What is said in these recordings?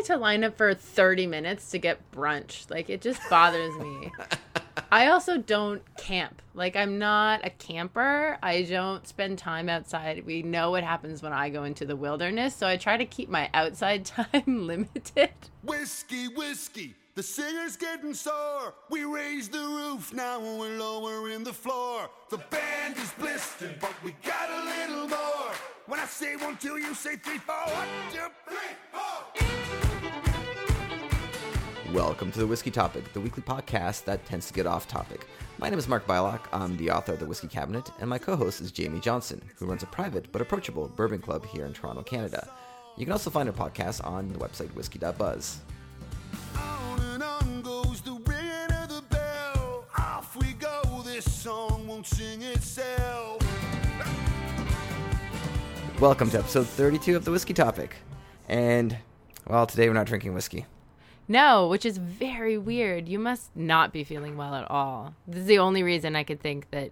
like to line up for 30 minutes to get brunch. Like it just bothers me. I also don't camp. Like I'm not a camper. I don't spend time outside. We know what happens when I go into the wilderness, so I try to keep my outside time limited. Whiskey, whiskey, the singer's getting sore. We raise the roof, now and we're lowering the floor. The band is blistered, but we got a little more. When I say one, two, you say three, four. One, two, three, four. Welcome to the Whiskey Topic, the weekly podcast that tends to get off topic. My name is Mark Bylok. I'm the author of The Whiskey Cabinet, and my co host is Jamie Johnson, who runs a private but approachable bourbon club here in Toronto, Canada. You can also find our podcast on the website whiskey.buzz. On and on goes the ringing of the bell. Off we go, this song won't sing itself. Welcome to episode 32 of The Whiskey Topic. And, well, today we're not drinking whiskey. No, which is very weird. You must not be feeling well at all. This is the only reason I could think that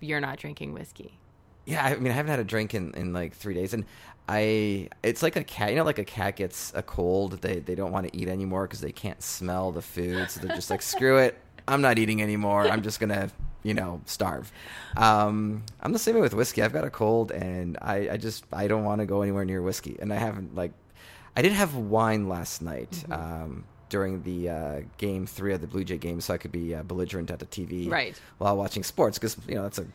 you're not drinking whiskey. Yeah, I mean, I haven't had a drink in, in like three days, and I it's like a cat. You know, like a cat gets a cold, they they don't want to eat anymore because they can't smell the food, so they're just like, screw it, I'm not eating anymore. I'm just gonna you know starve. Um, I'm the same way with whiskey. I've got a cold, and I I just I don't want to go anywhere near whiskey, and I haven't like I did have wine last night. Mm-hmm. Um, during the uh, game three of the Blue Jay game, so I could be uh, belligerent at the TV Right. while watching sports because you know that's a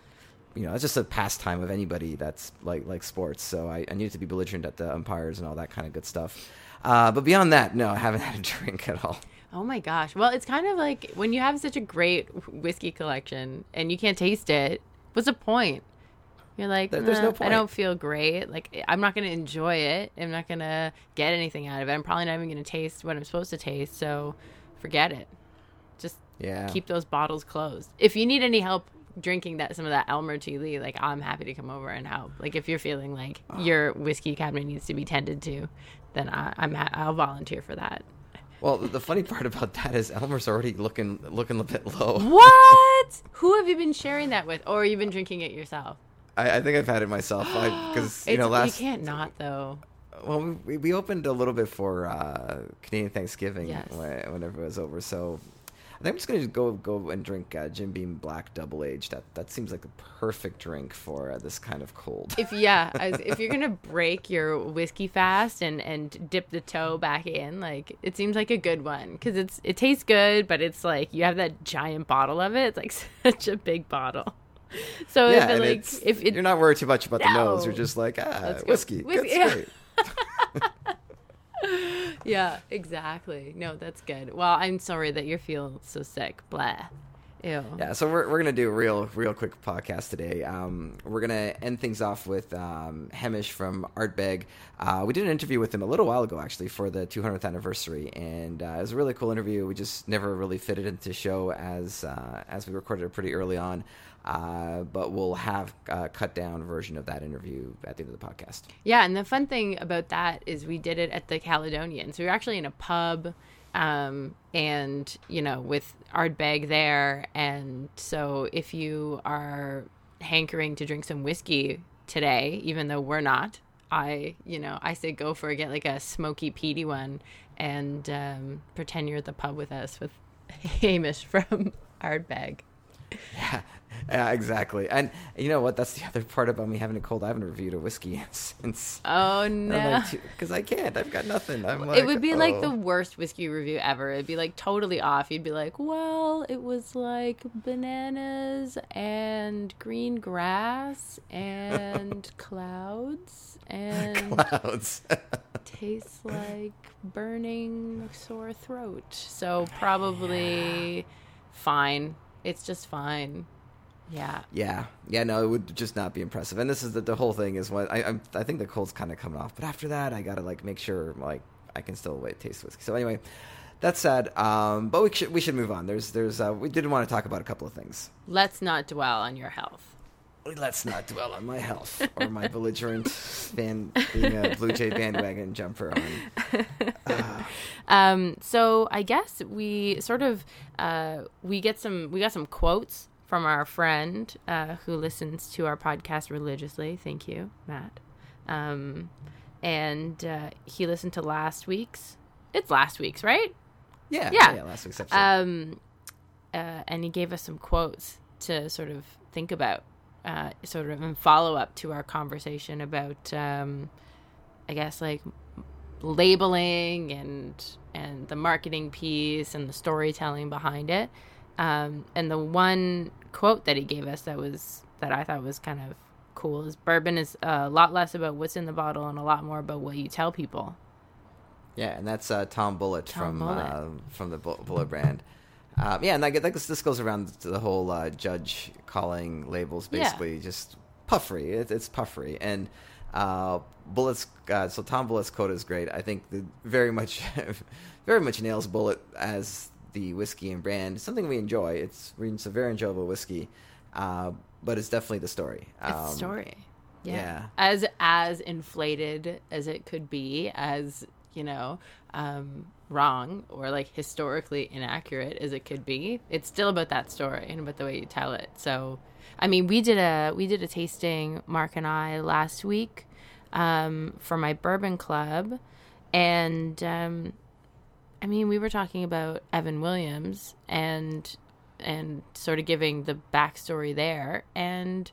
you know it's just a pastime of anybody that's like like sports. So I, I needed to be belligerent at the umpires and all that kind of good stuff. Uh, but beyond that, no, I haven't had a drink at all. Oh my gosh. Well, it's kind of like when you have such a great whiskey collection and you can't taste it, what's the point? You're like, There- there's no point." I don't feel great. Like, I'm not going to enjoy it. I'm not going to get anything out of it. I'm probably not even going to taste what I'm supposed to taste. So forget it. Just Yeah. keep those bottles closed. If you need any help drinking that some of that Elmer T. Lee, like I'm happy to come over and help. Like if you're feeling like ah. your whiskey cabinet needs to be tended to, then I, I'm ha- I'll volunteer for that. Well, the funny part about that is Elmer's already looking looking a bit low. What? Who have you been sharing that with, or you've been drinking it yourself? I, I think I've had it myself because you know last you can't not though. well we, we opened a little bit for uh, Canadian Thanksgiving Yes. when, whenever it was over. So I think I'm just gonna go go and drink uh, Jim Beam Black Double Age. That that seems like the perfect drink for uh, this kind of cold. If yeah, if you're gonna break your whiskey fast and and dip the toe back in, like it seems like a good one because it's it tastes good, but it's like you have that giant bottle of it. It's like such a big bottle. So yeah, it like if it you're not worried too much about the nose, you're just like ah whiskey. Whiskey, That's yeah. great. yeah exactly no that's good. Well, I'm sorry that you feel so sick. Blah. Ew. Yeah, so we're, we're gonna do a real real quick podcast today. Um, we're gonna end things off with um, Hamish from Ardbeg. Uh, we did an interview with him a little while ago, actually, for the 200th anniversary, and uh, it was a really cool interview. We just never really fitted into the show as uh, as we recorded it pretty early on, uh, but we'll have a cut down version of that interview at the end of the podcast. Yeah, and the fun thing about that is we did it at the Caledonian. So we were actually in a pub, um, and you know, with Ardbeg there. And so if you are hankering to drink some whiskey today, even though we're not, I, you know, I say go for it. Get like a smoky, peaty one, and um, pretend you're at the pub with us with Hamish from Ardbeg. Yeah, yeah, exactly. And you know what? That's the other part about me having a cold. I haven't reviewed a whiskey since. Oh no. Because I can't. I've got nothing. I'm it would be like the oh. worst whiskey review ever. It'd be like totally off. You'd be like, well, it was like bananas and green grass and clouds and clouds. tastes like burning sore throat. So probably fine. It's just fine. Yeah. Yeah, yeah, no, it would just not be impressive. And this is the, the whole thing is what I I'm, I think the cold's kind of coming off, but after that, I gotta like make sure like I can still wait taste whiskey. So anyway, that's sad. Um, but we should we should move on. There's there's uh, we did want to talk about a couple of things. Let's not dwell on your health. Let's not dwell on my health or my belligerent fan being a Blue Jay bandwagon jumper on. Um, so I guess we sort of uh, we get some we got some quotes from our friend uh, who listens to our podcast religiously. Thank you, Matt. Um, and uh, he listened to last week's. It's last week's, right? Yeah, Yeah. yeah. Last week's episode. Um, uh, and he gave us some quotes to sort of think about, uh, sort of in follow up to our conversation about, um, I guess, like labeling and and the marketing piece and the storytelling behind it. Um, and the one quote that he gave us that was that I thought was kind of cool is bourbon is a lot less about what's in the bottle and a lot more about what you tell people. Yeah, and that's uh, Tom Bulleit Tom from Bulleit. Uh, from the Bu- Bulleit brand. Um, yeah, and that, that, this goes around to the whole uh, judge calling labels Yeah. basically just puffery. It, it's puffery, and uh, Bulleit's uh, so Tom Bulleit's quote is great. I think the, very much very much nails Bulleit as the whiskey and brand. Something we enjoy. It's it's a very enjoyable whiskey, uh, but it's definitely the story. It's Um, a story. Yeah. yeah. As as inflated as it could be, as you know, um, wrong or like historically inaccurate as it could be, it's still about that story and about the way you tell it. So, I mean, we did a we did a tasting, Mark and I, last week um, for my bourbon club, and um, I mean, we were talking about Evan Williams and and sort of giving the backstory there, and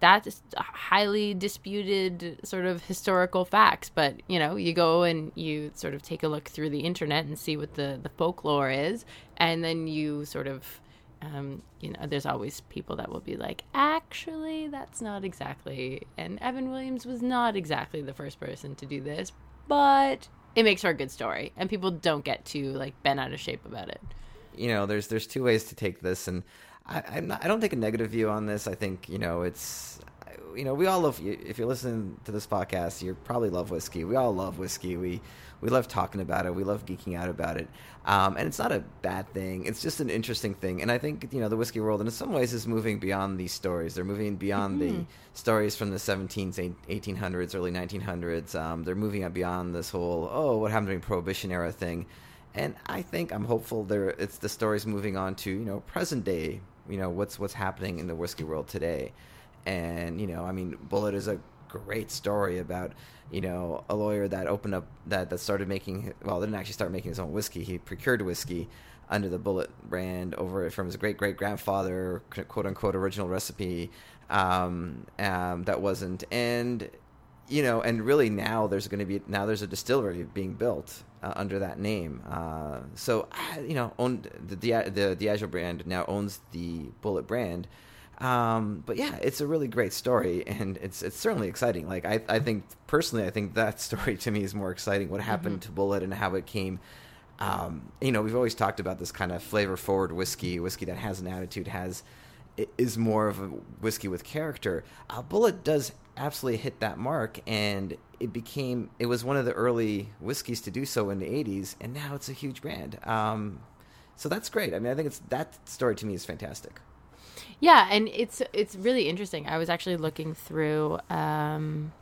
that's highly disputed sort of historical facts. But you know, you go and you sort of take a look through the internet and see what the the folklore is, and then you sort of. Um, you know, there's always people that will be like, actually, that's not exactly. And Evan Williams was not exactly the first person to do this, but it makes for a good story, and people don't get too like bent out of shape about it. you know, there's there's two ways to take this, and I I'm not, I don't take a negative view on this. I think you know it's you know we all love if you're listening to this podcast, you probably love whiskey. We all love whiskey. We we love talking about it. We love geeking out about it, um, and it's not a bad thing. It's just an interesting thing, and I think you know the whiskey world in some ways is moving beyond these stories. They're moving beyond the stories from the 1700s, 1800s, early 1900s. Um, they're moving up beyond this whole oh what happened during Prohibition era thing. And I think I'm hopeful there. It's the stories moving on to you know present day. You know what's what's happening in the whiskey world today, and you know I mean Bulleit is a great story about you know a lawyer that opened up that that started making well didn't actually start making his own whiskey. He procured whiskey under the Bulleit brand over from his great great grandfather quote unquote original recipe um, um, that wasn't and you know, and really now there's going to be now there's a distillery being built uh, under that name. Uh, so you know, owned the Dia- the Diageo brand now owns the Bulleit brand. Um, but yeah, it's a really great story, and it's it's certainly exciting. Like I I think personally, I think that story to me is more exciting. What happened to Bulleit and how it came. Um, you know, we've always talked about this kind of flavor forward whiskey, whiskey that has an attitude, has is more of a whiskey with character. Uh, Bulleit does absolutely hit that mark, and it became it was one of the early whiskeys to do so in the '80s, and now it's a huge brand. Um, so that's great. I mean, I think it's that story to me is fantastic. Yeah, and it's it's really interesting. I was actually looking through um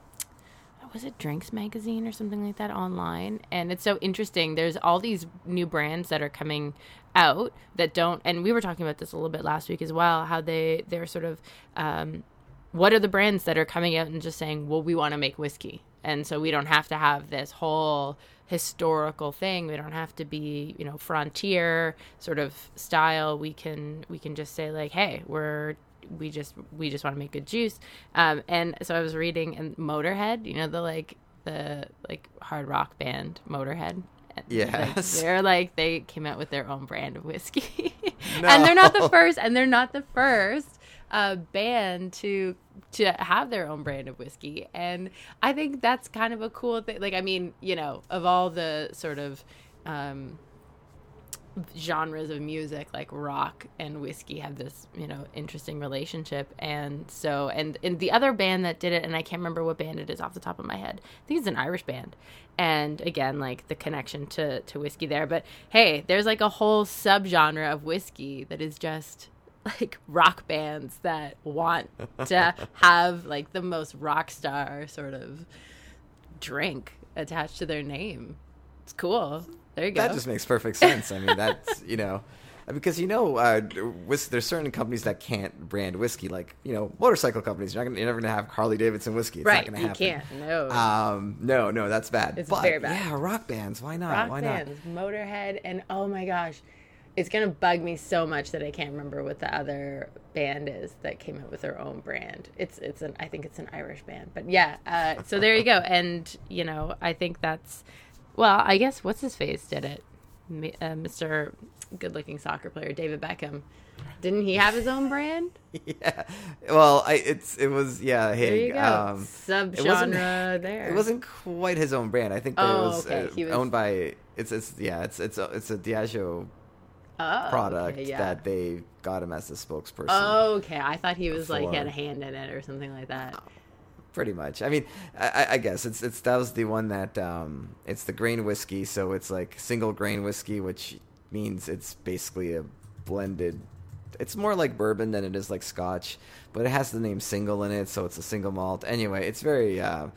was it Drinks magazine or something like that online and it's so interesting. There's all these new brands that are coming out that don't and we were talking about this a little bit last week as well how they they're sort of um what are the brands that are coming out and just saying, "Well, we want to make whiskey." And so we don't have to have this whole historical thing. We don't have to be, you know, frontier sort of style. We can we can just say like, "Hey, we're we just we just want to make good juice." Um, and so I was reading and Motorhead, you know, the like the like hard rock band Motorhead. Like, Yes. they're like they came out with their own brand of whiskey, and they're not the first, and they're not the first uh, band to to have their own brand of whiskey, and I think that's kind of a cool thing. Like, I mean, you know, of all the sort of um, genres of music like rock and whiskey have this you know interesting relationship. And so and and the other band that did it and i can't remember what band it is off the top of my head. I think it's an irish band. And again like the connection to to whiskey there. But hey there's like a whole subgenre of whiskey that is just like rock bands that want to have like the most rock star sort of drink attached to their name it's cool there you go That just makes perfect sense. I mean, that's you know, because you know, uh, whis- there's certain companies that can't brand whiskey, like you know, motorcycle companies. You're, not gonna, you're never going to have Harley Davidson whiskey. It's right. not to happen. You can't. No. Um, no, no, that's bad. It's But, very bad. Yeah, rock bands. Why not? Rock why bands, Motorhead, and oh my gosh, it's gonna bug me so much that I can't remember what the other band is that came out with their own brand. It's it's an I think it's an Irish band, but yeah. Uh, so there you go, and you know I think that's well, I guess what's his face did it, uh, Mr. Good Looking soccer player David Beckham. Didn't he have his own brand? Yeah. Well, I it's it was yeah. Hey, There you go. um, Sub it wasn't- there. It wasn't quite his own brand. I think Oh, it was, okay. uh, was- owned by it's it's yeah it's it's a, it's a Diageo oh, product okay, yeah. that they got him as the spokesperson. Oh, okay. I thought he was like he had a hand in it or something like that. pretty much. I mean, I, I- I guess it's it's that was the one that um, it's the grain whiskey, so it's like single grain whiskey, which means it's basically a blended. It's more like bourbon than it is like Scotch, but it has the name single in it, so it's a single malt. Anyway, it's very. Uh,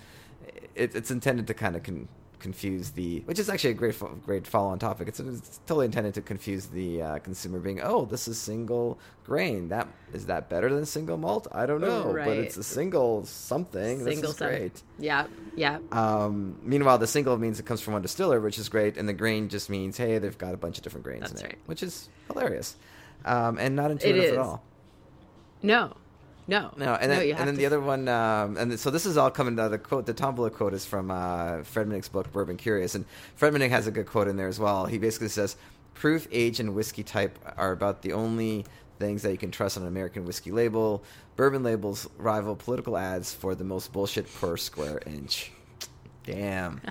it, it's intended to kind of con- confuse the, which is actually a great great follow on topic. It's, it's totally intended to confuse the uh, consumer, being, oh, this is single grain. That is that better than single malt? I don't know, but it's a single something. this Single is some- great. Yeah, yeah. Um, meanwhile, the single means it comes from one distiller, which is great, and the grain just means hey, they've got a bunch of different grains That's in it, right. which is hilarious, um, and not intuitive at all. No, no, No, and then, you and then the other one, um, and so this is all coming. Uh, the quote, the Tom Bulleit quote, is from uh, Fred Minnick's book Bourbon Curious, and Fred Minnick has a good quote in there as well. He basically says, "Proof, age, and whiskey type are about the only things that you can trust on an American whiskey label. Bourbon labels rival political ads for the most bullshit per square inch." Damn.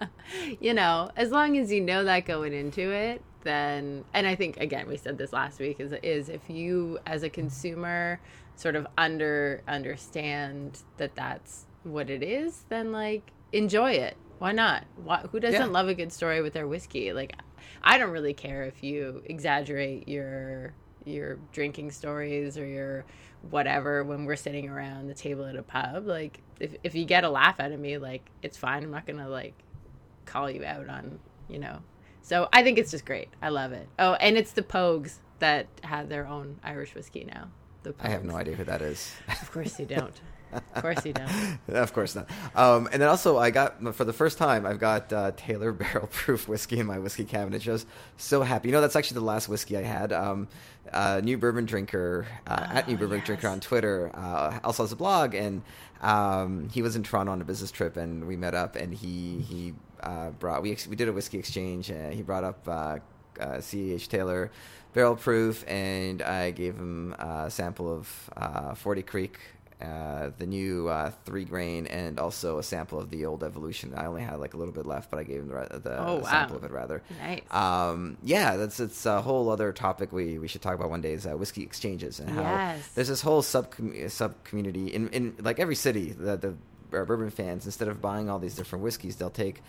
you know, as long as you know that going into it, then and I think again we said this last week is is if you as a consumer sort of under understand that that's what it is, then like enjoy it. Why not? Why, who doesn't Yeah. love a good story with their whiskey? Like I don't really care if you exaggerate your your drinking stories or your whatever when we're sitting around the table at a pub. Like if if you get a laugh out of me, like it's fine. I'm not gonna like call you out on, you know. So I think it's just great. I love it. Oh, and it's the Pogues that have their own Irish whiskey now. The I have no idea who that is. Of course you don't. Of course you don't. of course not. Um, and then also, I got for the first time, I've got uh, Taylor Barrel Proof whiskey in my whiskey cabinet. Just so happy. You know, that's actually the last whiskey I had. Um, uh, New Bourbon Drinker uh, at New Oh, Bourbon yes. Drinker on Twitter uh, also has a blog, and um, he was in Toronto on a business trip, and we met up, and he he uh, brought we ex- we did a whiskey exchange. Uh, he brought up. Uh, uh, E.H. Taylor barrel proof, and I gave him a sample of uh, Forty Creek, uh, the new uh, three grain, and also a sample of the old Evolution. I only had like a little bit left, but I gave him the, the Oh, wow. sample of it rather. Nice. Um, yeah, that's it's a whole other topic we, we should talk about one day is uh, whiskey exchanges and how Yes. there's this whole sub sub community in, in like every city the the uh, bourbon fans instead of buying all these different whiskeys they'll take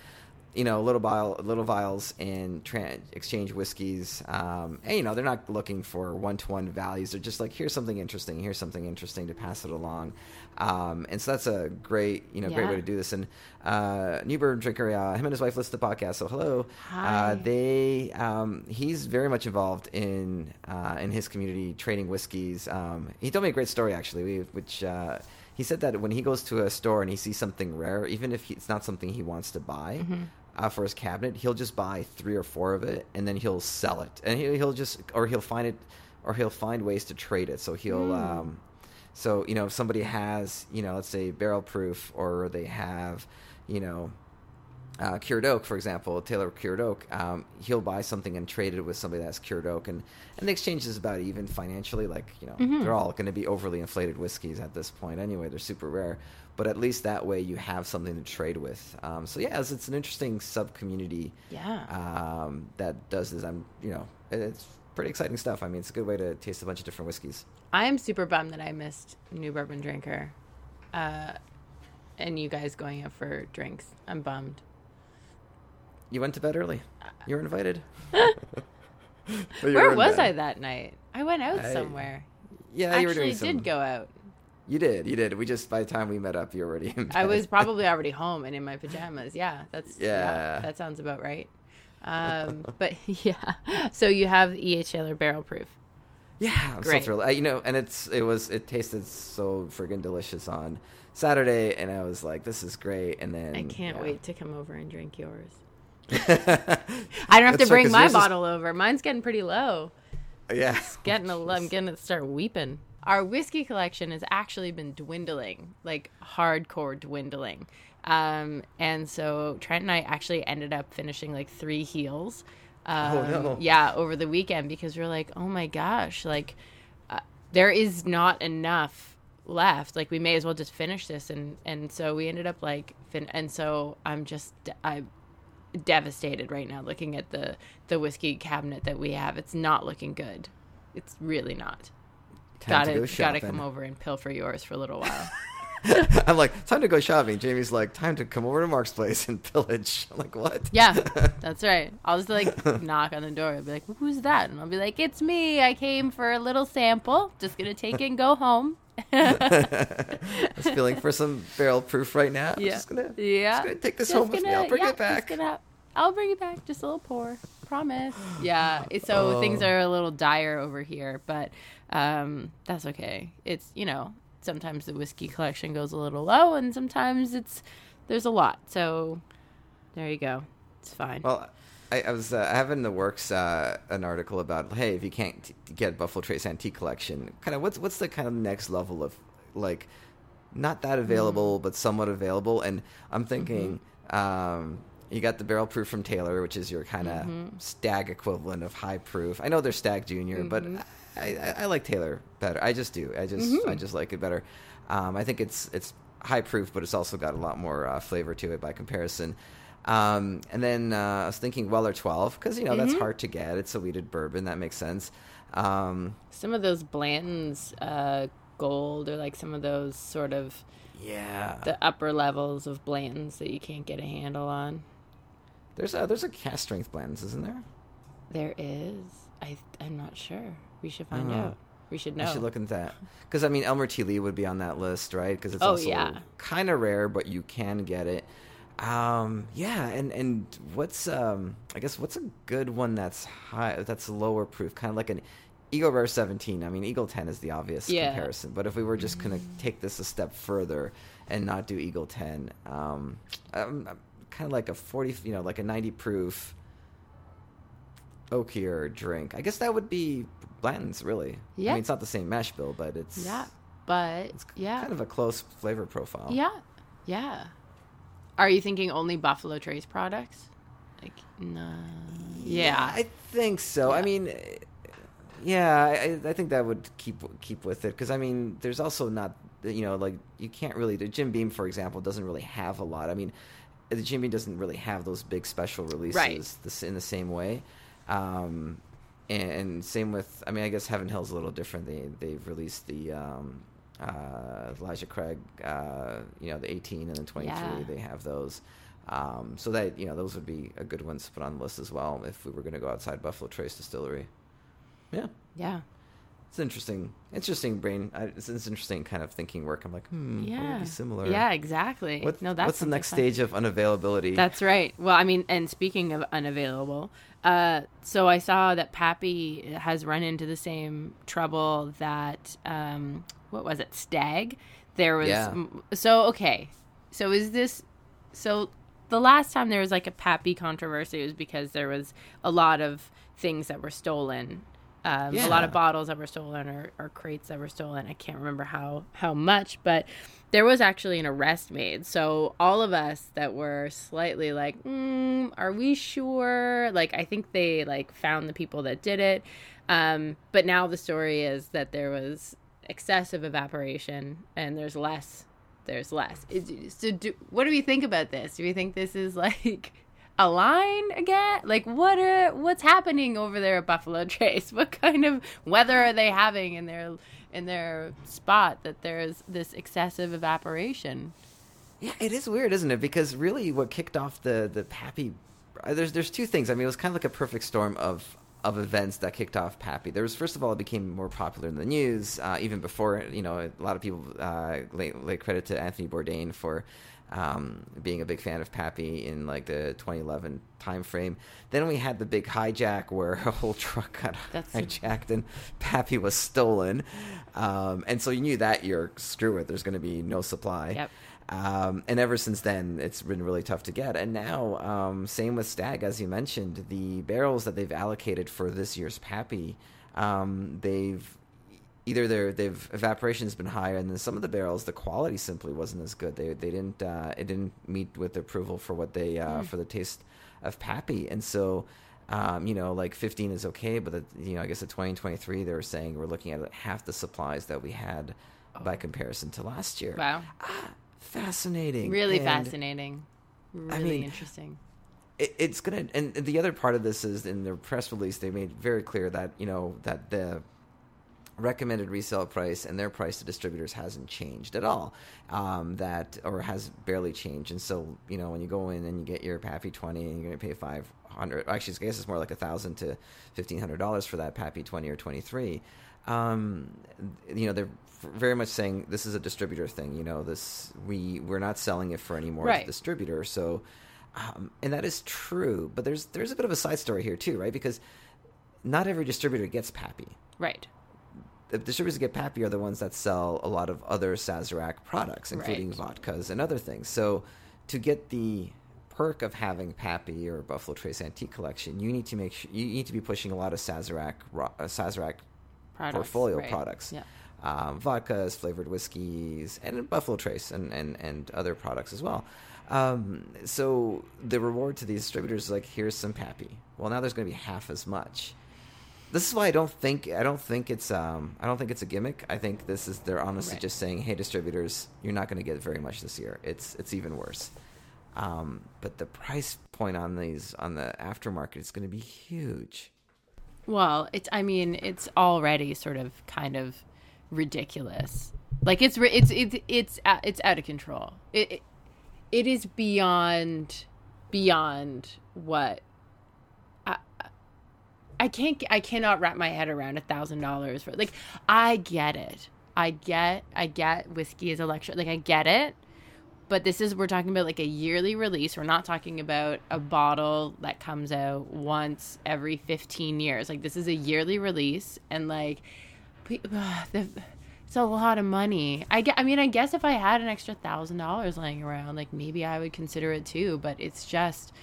you know little vial little vials and tra- exchange whiskeys um, and you know they're not looking for one to one values. They're just like here's something interesting here's something interesting to pass it along. Um, and so that's a great you know great way to do this. And uh, new bourbon drinker uh, him and his wife listen to the podcast so hello. Hi. uh, they um, he's very much involved in uh, in his community trading whiskeys. Um, he told me a great story actually we, which uh, he said that when he goes to a store and he sees something rare even if he, it's not something he wants to buy Mm-hmm. Uh, for his cabinet he'll just buy three or four of it and then he'll sell it and he, he'll just or he'll find it or he'll find ways to trade it so he'll Hmm. um, so you know if somebody has you know let's say barrel proof or they have you know uh, cured oak, for example, Taylor cured oak, um, he'll buy something and trade it with somebody that's cured oak, and and the exchange is about even financially. Like you know, Mm-hmm. they're all going to be overly inflated whiskeys at this point anyway. They're super rare, but at least that way you have something to trade with. Um, so yeah, it's, it's an interesting sub community. Yeah. Um, that does this. I'm you know, it's pretty exciting stuff. I mean, it's a good way to taste a bunch of different whiskeys. I am super bummed that I missed New Bourbon Drinker, uh, and you guys going out for drinks. I'm bummed. You went to bed early. You were invited. Where was. I that night? I went out I- somewhere. Yeah, I you were actually doing some. did go out. You did. You did. We just by the time we met up, you already. In I was probably already home and in my pajamas. Yeah, that's Yeah. that sounds about right. Um, but yeah, so you have the E.H. Taylor barrel proof. Yeah, I'm Great. so thrilled. I, you know, and it's it was it tasted so friggin' delicious on Saturday, and I was like, this is great. And then I can't yeah. wait to come over and drink yours. I don't have to bring right, my yours is- bottle over. Mine's getting pretty low. Yeah, Getting a, I'm gonna start weeping. Our whiskey collection has actually been dwindling, like hardcore dwindling. Um, and so Trent and I actually ended up finishing like three heels. Um, Oh, no. Yeah, over the weekend because we're like, oh my gosh, like uh, there is not enough left. Like we may as well just finish this, and and so we ended up like, fin- and so I'm just I'm devastated right now looking at the the whiskey cabinet that we have. It's not looking good. It's really not. Time gotta to go gotta come over and pilfer yours for a little while. I'm like, time to go shopping. Jamie's like, time to come over to Mark's place and pillage. I'm like, what? yeah, that's right. I'll just like knock on the door and be like, "Who's that?" And I'll be like, "It's me. I came for a little sample. Just gonna take it and go home." I was feeling for some barrel proof right now. I'm Yeah. just gonna, Yeah. just gonna take this Just home with me. I'll bring yeah, it back. just gonna- I'll bring it back. Just a little pour. Promise. Yeah. So things Oh. are a little dire over here, but um, that's okay. It's you know sometimes the whiskey collection goes a little low, and sometimes it's there's a lot. So there you go. It's fine. Well, I, I was uh, I have in the works uh, an article about hey, if you can't t- get Buffalo Trace Antique Collection, kind of what's what's the kind of next level of like not that available Mm. but somewhat available, and I'm thinking. Mm-hmm. Um, you got the barrel proof from Taylor, which is your kind of Mm-hmm. stag equivalent of high proof. I know they're stag junior, but Mm-hmm. I, I, like Taylor better. I just do. I just I just like it better. Um, I think it's it's high proof, but it's also got a lot more uh, flavor to it by comparison. Um, and then uh, I was thinking Weller 12 because you know Mm-hmm. that's hard to get. It's a wheated bourbon that makes sense. Um, some of those Blanton's uh, gold, or like some of those sort of yeah, the upper levels of Blanton's that you can't get a handle on. there's a there's a cask strength blends, isn't there? There is. I I'm not sure. We should find Oh. out. We should know. I should look into that because I mean Elmer T. Lee would be on that list, right? Because it's Oh, also yeah. kind of rare, but you can get it. Um, yeah, and and what's um, I guess what's a good one that's high, that's lower proof, kind of like an Eagle Rare 17. I mean, Eagle 10 is the obvious Yeah. comparison, but if we were just gonna take this a step further and not do Eagle 10, um, um kind of like a 40, you know, like a 90 proof oakier drink. I guess that would be Blanton's, really. I Yeah. mean, it's not the same mash bill, but it's Yeah, but it's yeah, kind of a close flavor profile. yeah, yeah. Are you thinking only Buffalo Trace products? Like no. Yeah. I think so. I mean, yeah, I, I think that would keep keep with it because I mean, there's also not you know like you can't really. The Jim Beam, for example, doesn't really have a lot. I mean, the Jim Beam doesn't really have those big special releases Right. in the same way. Um, and, and same with, I mean, I guess Heaven Hill's a little different. They they've released the um, uh, Elijah Craig, uh, you know, the 18 and then 23. Yeah. They have those. Um, so that you know, those would be a good ones to put on the list as well if we were going to go outside Buffalo Trace Distillery. Yeah, yeah. It's interesting. Interesting brain. I, it's, it's interesting kind of thinking work. I'm like, hmm, Yeah. would be similar? Yeah, exactly. What, no, that's what's the next fun. stage of unavailability? That's right. Well, I mean, and speaking of unavailable, uh, so I saw that Pappy has run into the same trouble that um, what was it, Stag? There was Yeah. so okay. So is this so? The last time there was like a Pappy controversy was because there was a lot of things that were stolen. Um, A lot of bottles that were stolen or, or crates that were stolen. I can't remember how how much, but there was actually an arrest made. So all of us that were slightly like, mm, are we sure? Like I think they like found the people that did it. Um, but now the story is that there was excessive evaporation and there's less. There's less. So do, what do we think about this? Do we think this is like a line again? Like what are what's happening over there at Buffalo Trace? What kind of weather are they having in their in their spot that there's this excessive evaporation? Yeah, it is weird, isn't it? Because really, what kicked off the the Pappy, uh, there's there's two things. I mean, it was kind of like a perfect storm of of events that kicked off Pappy. There was first of all, it became more popular in the news, uh, even before you know a lot of people uh, lay, lay credit to Anthony Bourdain for um, being a big fan of Pappy in like the 2011 timeframe. Then we had the big hijack where a whole truck got That's- hijacked and Pappy was stolen, um, and so you knew that year, screw it, there's going to be no supply. Yep. Um, and ever since then, it's been really tough to get. And now, um, same with Stag, as you mentioned, the barrels that they've allocated for this year's Pappy, um, they've either their they've evaporation has been higher, and then some of the barrels, the quality simply wasn't as good. They they didn't uh, it didn't meet with approval for what they uh, for the taste of Pappy, and so. Um, you know, like 15 is okay, but the, you know, I guess at 2023 they were saying we're looking at half the supplies that we had by comparison to last year Wow. fascinating Really And fascinating. Really mean, interesting. it, it's gonna and the other part of this is in the press release they made very clear that you know that the recommended resale price and their price to distributors hasn't changed at all um, that or has barely changed. And so you know when you go in and you get your pappy 20 and you're going to pay 500 actually i guess it's more like a thousand to fifteen hundred dollars for that pappy 20 or 23 um, you know they're very much saying this is a distributor thing you know this we we're not selling it for any more Right. distributor. So um, and that is true but there's there's a bit of a side story here too right? Because not every distributor gets pappy. Right. The distributors that get Pappy are the ones that sell a lot of other Sazerac products, including Right. vodkas and other things. So, to get the perk of having Pappy or Buffalo Trace Antique Collection, you need to make sure you need to be pushing a lot of Sazerac uh, Sazerac Products, portfolio right. products, Yeah. um, vodkas, flavored whiskeys, and Buffalo Trace and, and, and other products as well. Um, so the reward to these distributors is like, here's some Pappy. Well, now there's going to be half as much. This is why I don't think I don't think it's um I don't think it's a gimmick. I think this is they're honestly Right. just saying, hey, distributors, you're not going to get very much this year. It's it's even worse. Um, but the price point on these on the aftermarket is going to be huge. Well, it's I mean, it's already sort of kind of ridiculous. Like it's it's it's it's it's out of control. It it, it is beyond beyond what I can't I cannot wrap my head around a thousand dollars for like I get it. I get I get whiskey is a lecture like I get it. But this is we're talking about like a yearly release. We're not talking about a bottle that comes out once every 15 years. Like this is a yearly release and like the, it's a lot of money. I i mean i guess if i had an extra thousand dollars laying around like maybe i would consider it too but it's just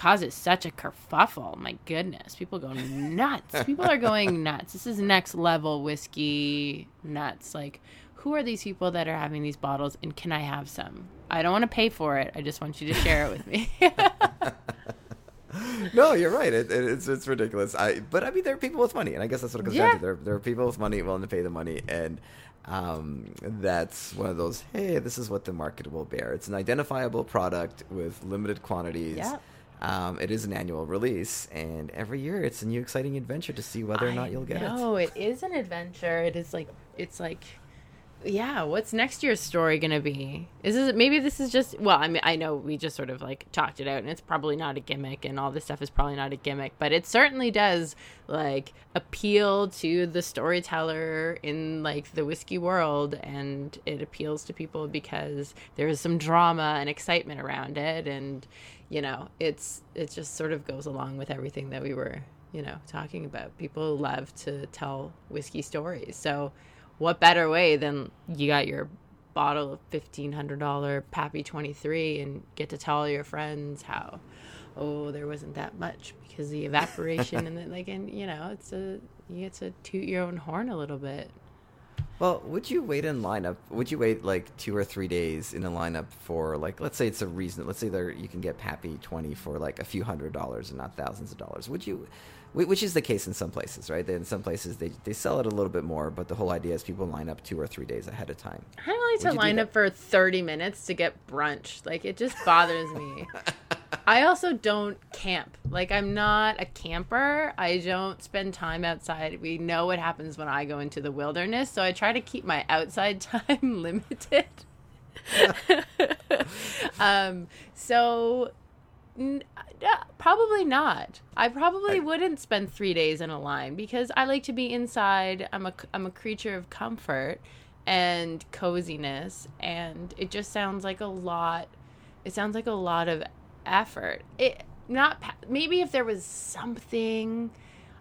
causes such a kerfuffle my goodness people go nuts people are going nuts this is next level whiskey nuts like who are these people that are having these bottles and can I have some? I don't want to pay for it. I just want you to share it with me. no, you're right. It, it, it's it's ridiculous. I but I mean there are people with money, and I guess that's what it comes down to. There there are people with money willing to pay the money, and um, that's one of those. Hey, this is what the market will bear. It's an identifiable product with limited quantities. Yeah. Um, it is an annual release, and every year it's a new exciting adventure to see whether or not you'll get it. No, it is an adventure. It is like it's like yeah, what's next year's story going to be? Is this maybe this is just well, I mean I know we just sort of like talked it out and it's probably not a gimmick and all this stuff is probably not a gimmick, but it certainly does like appeal to the storyteller in like the whiskey world and it appeals to people because there's some drama and excitement around it and you know, it's it just sort of goes along with everything that we were, you know, talking about. People love to tell whiskey stories. So what better way than you got your bottle of fifteen hundred dollar Pappy twenty three and get to tell your friends how oh there wasn't that much because the evaporation and then like and you know it's a you get to toot your own horn a little bit. Well, would you wait in lineup? Would you wait like two or three days in a lineup for like, let's say it's a reason. Let's say there you can get Pappy twenty for like a few hundred dollars and not thousands of dollars. Would you? Which is the case in some places, right? In some places they they sell it a little bit more, but the whole idea is people line up two or three days ahead of time. I don't like Would to line up for 30 minutes to get brunch. Like, it just bothers me. I also don't camp. Like, I'm not a camper. I don't spend time outside. We know what happens when I go into the wilderness, so I try to keep my outside time limited. um, so N- uh, probably not. I probably I- wouldn't spend three days in a line because I like to be inside. I'm a I'm a creature of comfort and coziness, and it just sounds like a lot It sounds like a lot of effort. It not maybe if there was something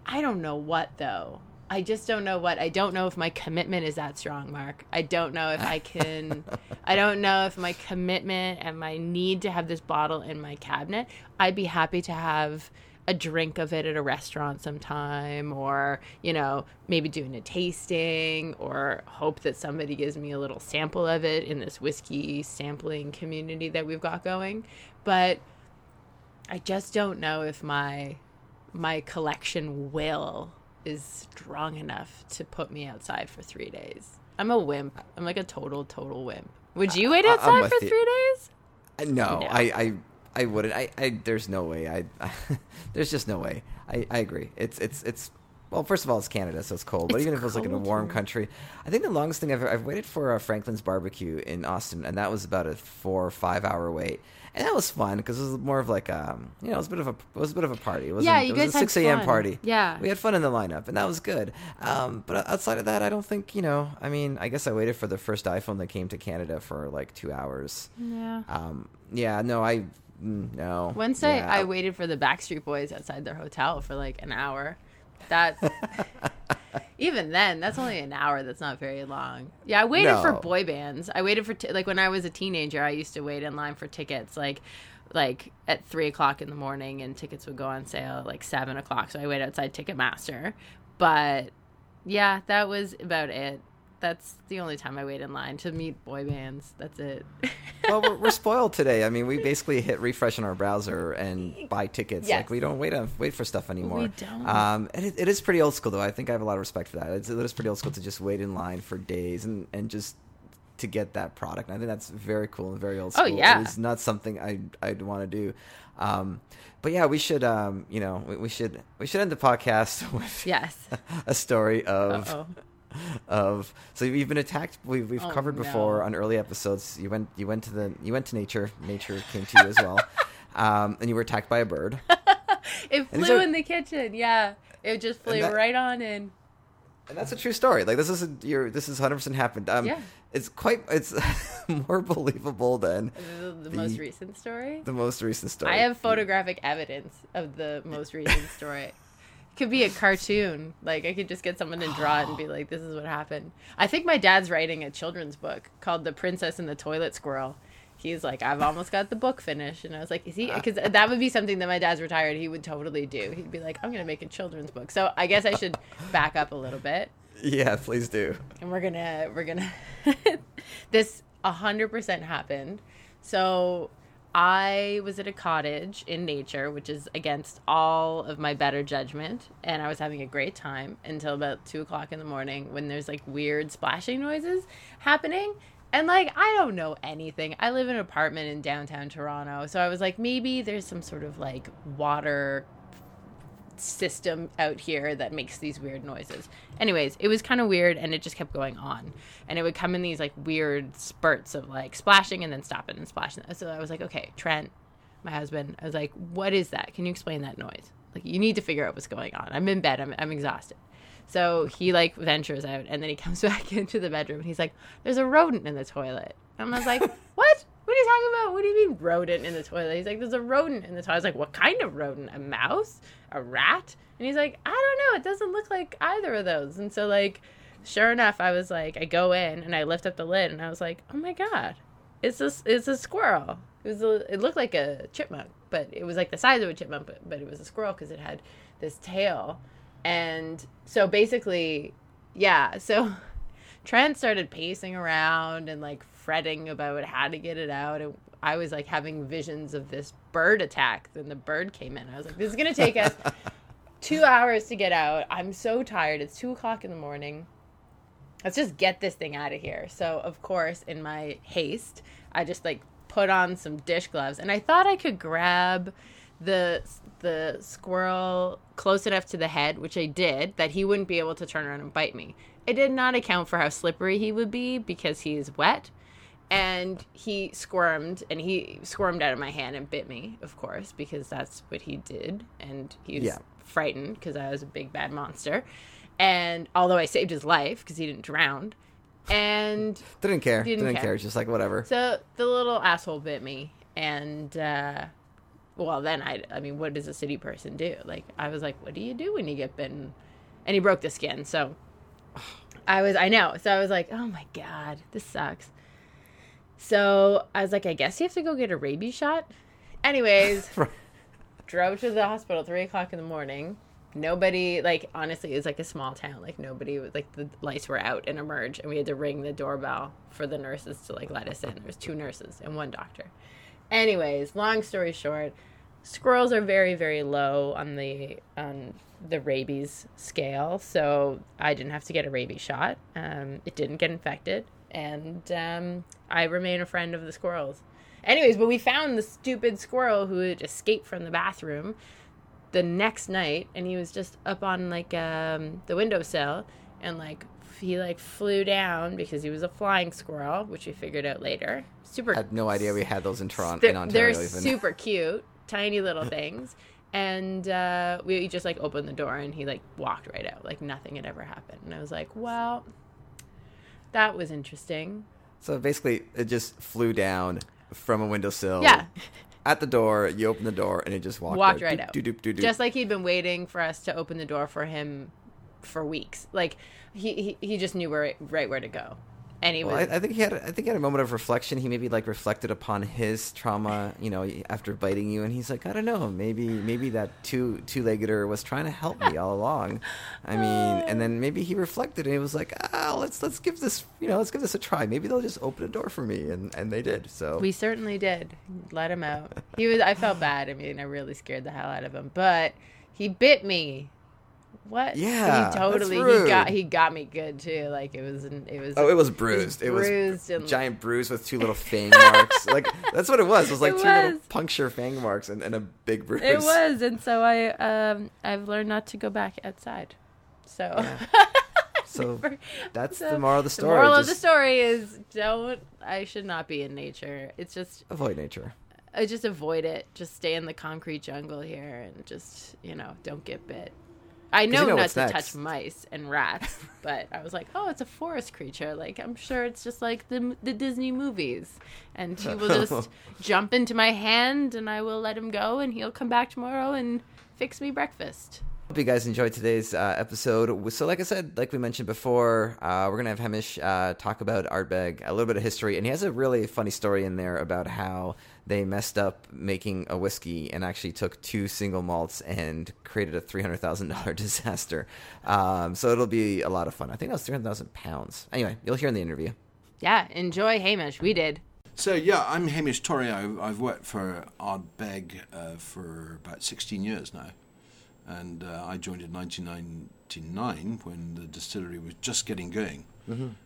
I don't know what though. I just don't know what. I don't know if my commitment is that strong, Mark. I don't know if I can. I don't know if my commitment and my need to have this bottle in my cabinet. I'd be happy to have a drink of it at a restaurant sometime, or, you know, maybe doing a tasting, or hope that somebody gives me a little sample of it in this whiskey sampling community that we've got going. But I just don't know if my my collection will is strong enough to put me outside for three days. I'm a wimp. I'm like a total, total wimp. Would you wait outside for you. three days? Uh, No, No. I, I, I wouldn't. I, I, there's no way. I, there's just no way. I, I agree. It's, it's, it's. Well, first of all, it's Canada, so it's cold. But It's even if it was like in a warm country, I think the longest thing I've, I've waited for uh, Franklin's barbecue in Austin, and that was about a four or five hour wait, and that was fun because it was more of like um, you know, it was a bit of a, it was a bit of a party. It was Yeah, it you was guys a had six a.m. party. Yeah. we had fun in the lineup, and that was good. Um, but outside of that, I don't think you know. I mean, I guess I waited for the first iPhone that came to Canada for like two hours. Yeah. Um, yeah, no, I mm, no. Wednesday, Yeah. I waited for the Backstreet Boys outside their hotel for like an hour. That even then, that's only an hour. That's not very long. Yeah, I waited for boy bands. I waited for t- like when I was a teenager. I used to wait in line for tickets like like at three o'clock in the morning, and tickets would go on sale at like seven o'clock. So I waited outside Ticketmaster. But yeah, that was about it. That's the only time I wait in line to meet boy bands. That's it. well, we're, we're spoiled today. I mean, we basically hit refresh on our browser and buy tickets. Yes. Like we don't wait on wait for stuff anymore. We don't. Um, and it, it is pretty old school, though. I think I have a lot of respect for that. It's, it is pretty old school to just wait in line for days and and just to get that product. And I think that's very cool and very old Oh, school. yeah. it's not something I I'd want to do. Um, but yeah, we should um, you know we, we should we should end the podcast with yes. a story of. Of so you've been attacked we've, we've Oh, covered before on early episodes you went you went to the you went to nature nature came to you as well um, and you were attacked by a bird It flew are- in the kitchen. Yeah, it just flew that- right on in. and that's a true story like this is your this is 100% happened um, Yeah. it's quite it's more believable than The, the The- most recent story. the most recent story I have photographic evidence of the most recent story. Could be a cartoon. Like I could just get someone to draw it and be like, "This is what happened." I think my dad's writing a children's book called "The Princess and the Toilet Squirrel." He's like, "I've almost got the book finished," and I was like, "Is he?" Uh. Because that would be something that my dad's retired. He would totally do. He'd be like, "I'm gonna make a children's book." So I guess I should back up a little bit. yeah please do and we're gonna we're gonna this a hundred percent happened so i was at a cottage in nature which is against all of my better judgment and i was having a great time until about two o'clock in the morning when there's like weird splashing noises happening. And like i don't know anything. I live in an apartment in downtown toronto so i was like maybe there's some sort of like water system out here that makes these weird noises. Anyways, it was kind of weird and it just kept going on. And it would come in these like weird spurts of like splashing and then stopping and splashing. So I was like, okay, Trent, my husband, I was like, what is that? Can you explain that noise? Like, you need to figure out what's going on. I'm in bed, I'm, I'm exhausted. So he like ventures out and then he comes back into the bedroom and he's like, there's a rodent in the toilet. And I was like, what? What are you talking about? What do you mean rodent in the toilet? He's like, there's a rodent in the toilet. I was like, what kind of rodent? A mouse? A rat? And he's like, I don't know. It doesn't look like either of those. And so like, sure enough, I was like, I go in and I lift up the lid and I was like, oh my god, it's a it's a squirrel. It was a, it looked like a chipmunk, but it was like the size of a chipmunk, but, but it was a squirrel because it had this tail. And so basically, yeah. So Trent started pacing around and like fretting about how to get it out. And I was like having visions of this bird attack. Then the bird came in. I was like, this is going to take us two hours to get out. I'm so tired. It's two o'clock in the morning. Let's just get this thing out of here. So, of course, in my haste, I just like put on some dish gloves and I thought I could grab the the squirrel close enough to the head, which I did, that he wouldn't be able to turn around and bite me. I did not account for how slippery he would be because he's wet. And he squirmed and he squirmed out of my hand and bit me, of course, because that's what he did. And he was Yeah. frightened because I was a big bad monster. And although I saved his life because he didn't drown. And Didn't care. Didn't Didn't, care. care. Just like whatever. so the little asshole bit me, and uh, well, then I, I mean, what does a city person do? Like, I was like, what do you do when you get bitten? And he broke the skin. So I was, I know. So I was like, oh my God, this sucks. So I was like, I guess you have to go get a rabies shot. Anyways, drove to the hospital three o'clock in the morning. Nobody, like, honestly, it was like a small town. Like, nobody, like, the lights were out and emerged, and we had to ring the doorbell for the nurses to, like, let us in. There was two nurses and one doctor. Anyways, long story short, squirrels are very, very low on the on the rabies scale, so I didn't have to get a rabies shot. Um, it didn't get infected, and um, I remain a friend of the squirrels. Anyways, but we found the stupid squirrel who had escaped from the bathroom the next night, and he was just up on like um, the windowsill, and like he like flew down because he was a flying squirrel, which we figured out later. Super. I had no idea we had those in Toronto, They're, in Ontario. they're even. super cute, tiny little things. And uh, we just like opened the door and he like walked right out, like nothing had ever happened. And I was like, well, that was interesting. So basically, it just flew down from a windowsill. Yeah. At the door, you open the door, and it just walked, Walked out. right out. doop, doop, doop, doop. Just like he'd been waiting for us to open the door for him for weeks. Like he he, he just knew where right where to go. And he Well, was I, I think he had. I think he had a moment of reflection. He maybe like reflected upon his trauma, you know, after biting you, and he's like, I don't know, maybe maybe that two two leggeder was trying to help me all along. I mean, and then maybe he reflected and he was like, ah, let's let's give this, you know, let's give this a try. Maybe they'll just open a door for me, and and they did. So We certainly did. Let him out. He was. I felt bad. I mean, I really scared the hell out of him. But he bit me. What? Yeah, He totally. He got. He got me good too. Like it was. It was. Oh, it was bruised. It was, bruised and- giant bruise with two little fang marks. like that's what it was. It was like It two little puncture fang marks and, and a big bruise. It was, and so I. Um. I've learned not to go back outside. So. So that's So, the moral of the story. The moral of the story is don't. I should not be in nature. It's just. avoid nature. I just avoid it. Just stay in the concrete jungle here, and just you know, don't get bit. I know, know not to next. touch mice and rats, but I was like, oh, it's a forest creature. Like I'm sure it's just like the the Disney movies, and he will just jump into my hand, and I will let him go, and he'll come back tomorrow and fix me breakfast. Hope you guys enjoyed today's uh, episode. So, like I said, like we mentioned before, uh, we're gonna have Hamish uh, talk about Ardbeg, a little bit of history, and he has a really funny story in there about how they messed up making a whiskey and actually took two single malts and created a three hundred thousand dollar disaster. Um, so it'll be a lot of fun. I think that was three hundred thousand pounds. Anyway, you'll hear in the interview. Yeah, enjoy Hamish. We did. So yeah, I'm Hamish Torrie. I've, I've worked for Ardbeg uh, for about 16 years now, and uh, I joined in 1999 when the distillery was just getting going.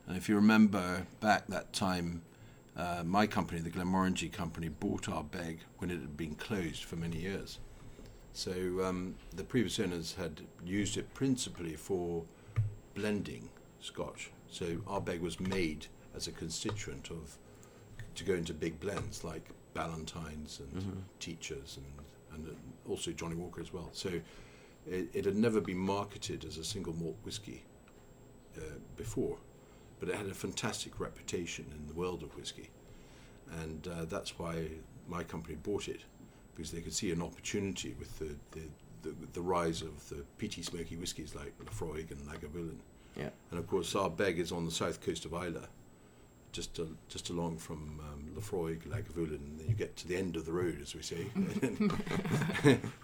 And if you remember back that time, uh, my company, the Glenmorangie Company, bought Ardbeg when it had been closed for many years. So um, the previous owners had used it principally for blending Scotch. So Ardbeg was made as a constituent of to go into big blends like Ballantine's and Teachers and, and also Johnnie Walker as well. So it, it had never been marketed as a single malt whiskey uh, before, but it had a fantastic reputation in the world of whiskey. And uh, that's why my company bought it, because they could see an opportunity with the, the, the, the rise of the peaty smoky whiskies like Laphroaig and Lagavulin. Yeah. And of course, Ardbeg is on the south coast of Islay, just uh, just along from um, Laphroaig, Lagavulin, and then you get to the end of the road, as we say,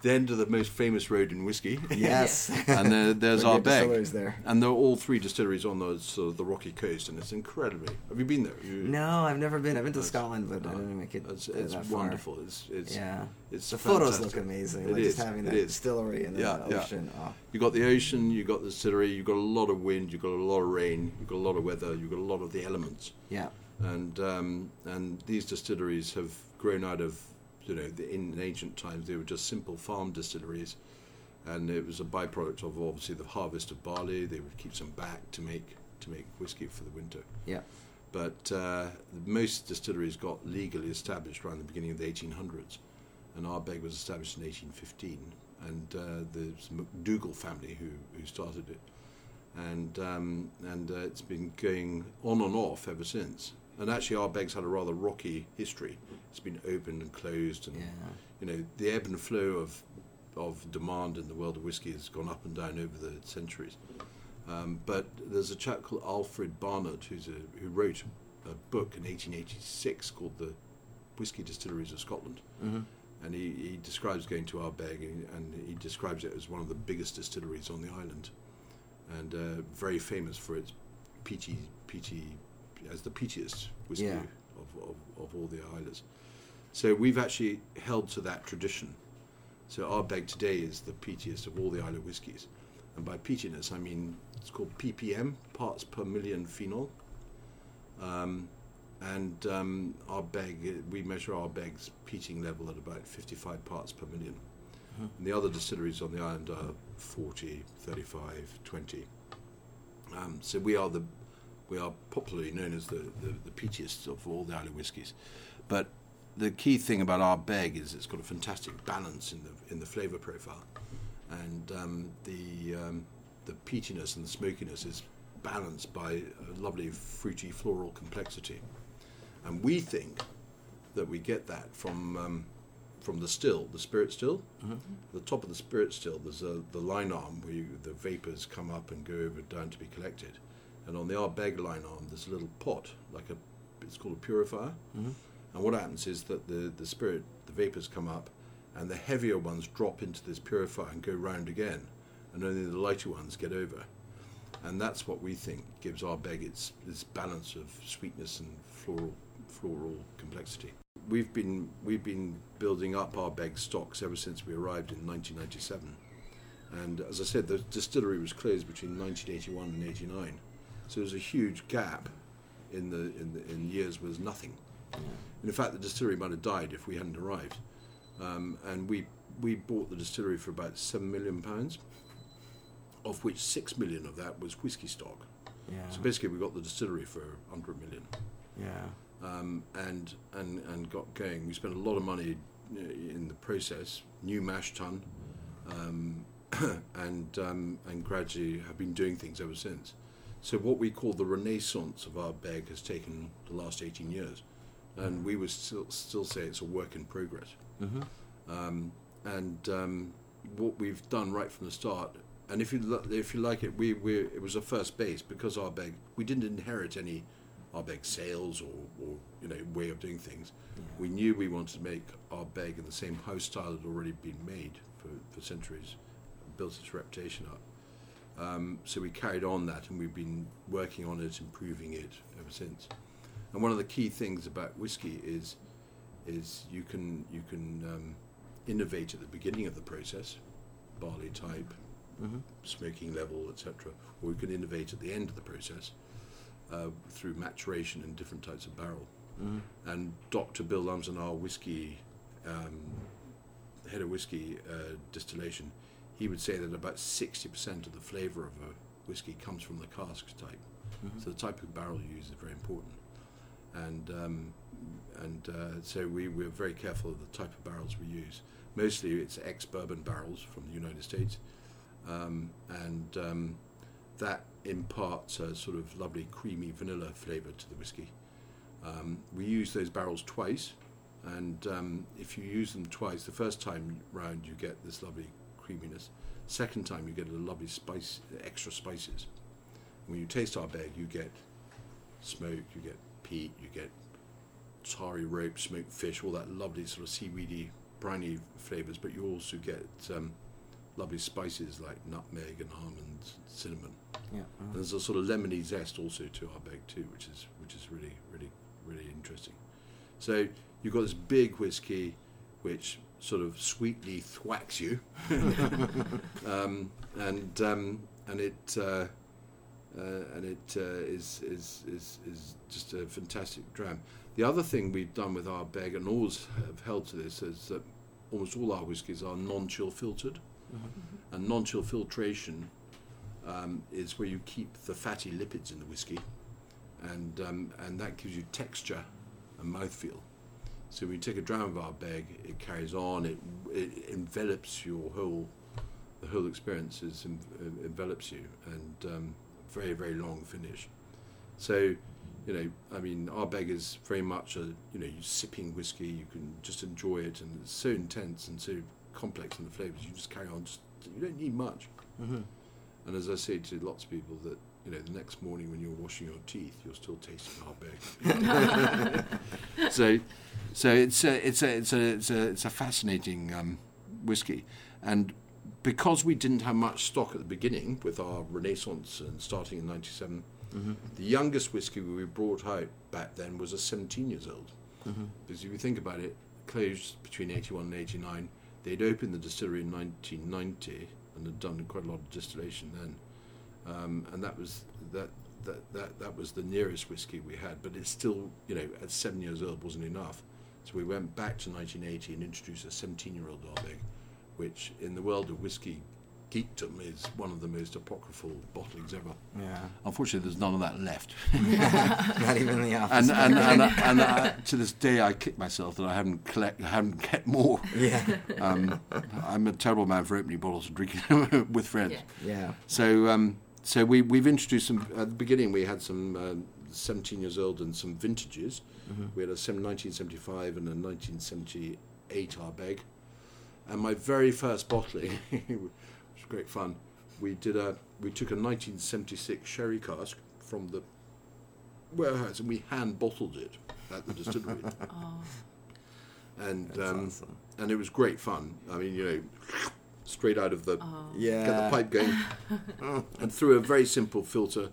the end of the most famous road in whiskey. Yes. and there, there's our distilleries there. And they're all three distilleries on the sort of the rocky coast, and it's incredibly. Have you been there? You, No, I've never been. I've been to Scotland, but I didn't make it. It's, uh, it's that far. wonderful. It's, it's Yeah. It's The photos look amazing. It like is, just having it that is. distillery and Yeah, the yeah. ocean. Oh. You got the ocean, you got the distillery, you got a lot of wind, you got a lot of rain, you got a lot of weather, you got a lot of the elements, Yeah. And um, and these distilleries have grown out of you know the, in ancient times they were just simple farm distilleries, and it was a byproduct of obviously the harvest of barley. They would keep some back to make to make whiskey for the winter. Yeah. But uh, most distilleries got legally established around the beginning of the 1800s, and Ardbeg was established in 1815. And uh, the McDougall family who, who started it, and um, and uh, it's been going on and off ever since. And actually, Ardbeg's had a rather rocky history. It's been opened and closed, and Yeah. you know the ebb and flow of of demand in the world of whiskey has gone up and down over the centuries. Um, but there's a chap called Alfred Barnard who's a, who wrote a book in 1886 called The Whiskey Distilleries of Scotland. Mm-hmm. And he, he describes going to Ardbeg and, and he describes it as one of the biggest distilleries on the island and uh, very famous for its peaty, peaty, as the peatiest whiskey Yeah. of, of, of all the islands. So we've actually held to that tradition. So Ardbeg today is the peatiest of all the island whiskies. And by peatiness, I mean it's called ppm, parts per million phenol. Um, and um, Ardbeg, we measure Ardbeg's peating level at about 55 parts per 1000000 And the other distilleries on the island are 40, 35, 20. Um, so we are the we are popularly known as the, the, the peatiest of all the island whiskies. But the key thing about Ardbeg is it's got a fantastic balance in the in the flavour profile, and um, the um, the peatiness and the smokiness is balanced by a lovely fruity floral complexity, and we think that we get that from um, from the still, the spirit still. The top of the spirit still, there's a, the lyne arm where you, the vapors come up and go over down to be collected, and on the Ardbeg lyne arm, there's a little pot like a it's called a purifier. Mm-hmm. And what happens is that the, the spirit, the vapors come up, and the heavier ones drop into this purifier and go round again, and only the lighter ones get over. And that's what we think gives Ardbeg its this balance of sweetness and floral floral complexity. We've been we've been building up Ardbeg stocks ever since we arrived in 1997. And as I said, the distillery was closed between 1981 and 89, so there's a huge gap in the in the in years there's nothing. And in fact, the distillery might have died if we hadn't arrived. Um, and we we bought the distillery for about seven million pounds, of which six million of that was whiskey stock. Yeah. So basically, we got the distillery for hundred million, yeah. um, and and and got going. We spent a lot of money uh, in the process. New mash tun, um, and um, and gradually have been doing things ever since. So what we call the renaissance of Ardbeg has taken the last 18 years, and we would still still say it's a work in progress. Mm-hmm. Um, and um, what we've done right from the start, and if you if you like it, we, we it was a first base because Ardbeg we didn't inherit any Ardbeg sales or, or you know way of doing things. We knew we wanted to make Ardbeg in the same house style that had already been made for, for centuries, built its reputation up. Um, so we carried on that, and we've been working on it, improving it ever since. And one of the key things about whiskey is is you can you can um, innovate at the beginning of the process, barley type, Mm-hmm. smoking level, etc. Or you can innovate at the end of the process uh, through maturation in different types of barrel. Mm-hmm. And Dr. Bill Lumsden, our whiskey um, head of whiskey uh, distillation, he would say that about 60% of the flavour of a whiskey comes from the cask type. So the type of barrel you use is very important. And um, and uh, so we, we're very careful of the type of barrels we use. Mostly it's ex-bourbon barrels from the United States, um, and um, that imparts a sort of lovely creamy vanilla flavour to the whiskey. Um, we use those barrels twice, and um, if you use them twice, the first time round you get this lovely creaminess. Second time you get a lovely spice, extra spices. When you taste Ardbeg, you get smoke, you get peat, you get tarry rope, smoked fish, all that lovely sort of seaweedy, briny flavours. But you also get um, lovely spices like nutmeg and almonds, cinnamon. Yeah. And there's a sort of lemony zest also to Ardbeg too, which is which is really really really interesting. So you've got this big whiskey, which sort of sweetly thwacks you, um, and um, and it uh, uh, and it uh, is, is is is just a fantastic dram. The other thing we've done with Ardbeg and always have held to this is that almost all our whiskies are non-chill filtered, and non-chill filtration um, is where you keep the fatty lipids in the whiskey, and um, and that gives you texture and mouthfeel. So when you take a dram of Ardbeg, it carries on. It, it envelops your whole, the whole experience is en- envelops you, and um, very very long finish. So, you know, I mean, Ardbeg is very much a you know, you sipping whiskey. You can just enjoy it, and it's so intense and so complex in the flavors. You just carry on. Just you don't need much. Mm-hmm. And as I say to lots of people, that you know, the next morning when you're washing your teeth, you're still tasting Ardbeg. so, so it's a, it's a, it's a, it's a, it's a fascinating um, whiskey, and because we didn't have much stock at the beginning with our Renaissance and starting in '97, the youngest whiskey we brought out back then was a 17 years old. Because if you think about it, closed between 81 and 89. They'd opened the distillery in 1990 and had done quite a lot of distillation then, um, and that was that, that that that was the nearest whiskey we had. But it's still, you know, at seven years old wasn't enough. So we went back to 1980 and introduced a 17-year-old Ardbeg, which in the world of whiskey geekdom is one of the most apocryphal bottlings ever. Yeah. Unfortunately, there's none of that left. Not even the office. and and and, and uh, to this day, I kick myself that I haven't collect, I haven't kept more. yeah. Um, I'm a terrible man for opening bottles and drinking them with friends. Yeah. Yeah. So um, so we we've introduced some at the beginning. We had some um, 17 years old and some vintages. We had a sem- 1975 and a 1978 Ardbeg. And my very first bottling, which was great fun. We did a we took a 1976 sherry cask from the warehouse and we hand bottled it at the distillery. And That's um, awesome. and it was great fun. I mean, you know, straight out of the Yeah. get the pipe going, and through a very simple filter,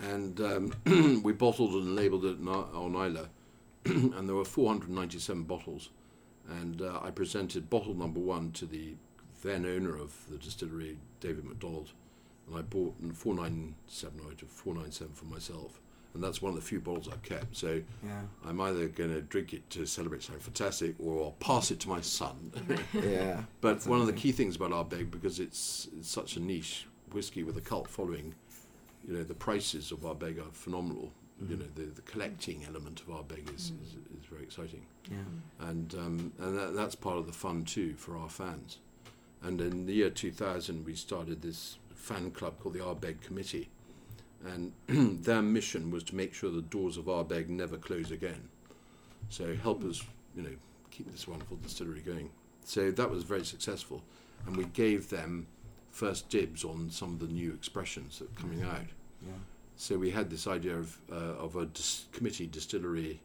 and um, we bottled and labelled it on on Islay, and there were 497 bottles, and uh, I presented bottle number one to the then owner of the distillery, David McDonald, and I bought 497 out of 497 for myself. And that's one of the few bottles I've kept. So Yeah. I'm either going to drink it to celebrate something fantastic, or I'll pass it to my son. Yeah. But That's one of the key things about Ardbeg, because it's, it's such a niche whiskey with a cult following, you know, the prices of Ardbeg are phenomenal. You know, the, the collecting element of Ardbeg is, is, is very exciting. Yeah. And, um, and that, that's part of the fun too for our fans. And in the year 2000, we started this fan club called the Ardbeg Committee. And their mission was to make sure the doors of Ardbeg never close again. So help us, you know, keep this wonderful distillery going. So that was very successful, and we gave them first dibs on some of the new expressions that coming out. Yeah. So we had this idea of uh, of a dis- committee distillery,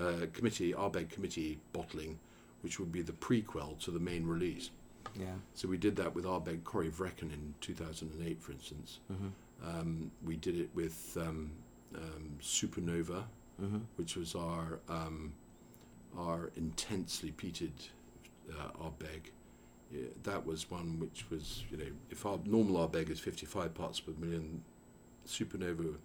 uh, committee Ardbeg committee bottling, which would be the prequel to the main release. Yeah. So we did that with Ardbeg Corryvreckan in 2008, for instance. Um, we did it with um, um, Supernova, which was our um, our intensely peated uh, Ardbeg. Yeah, that was one which was, you know, if our normal Ardbeg is 55 parts per million, Supernova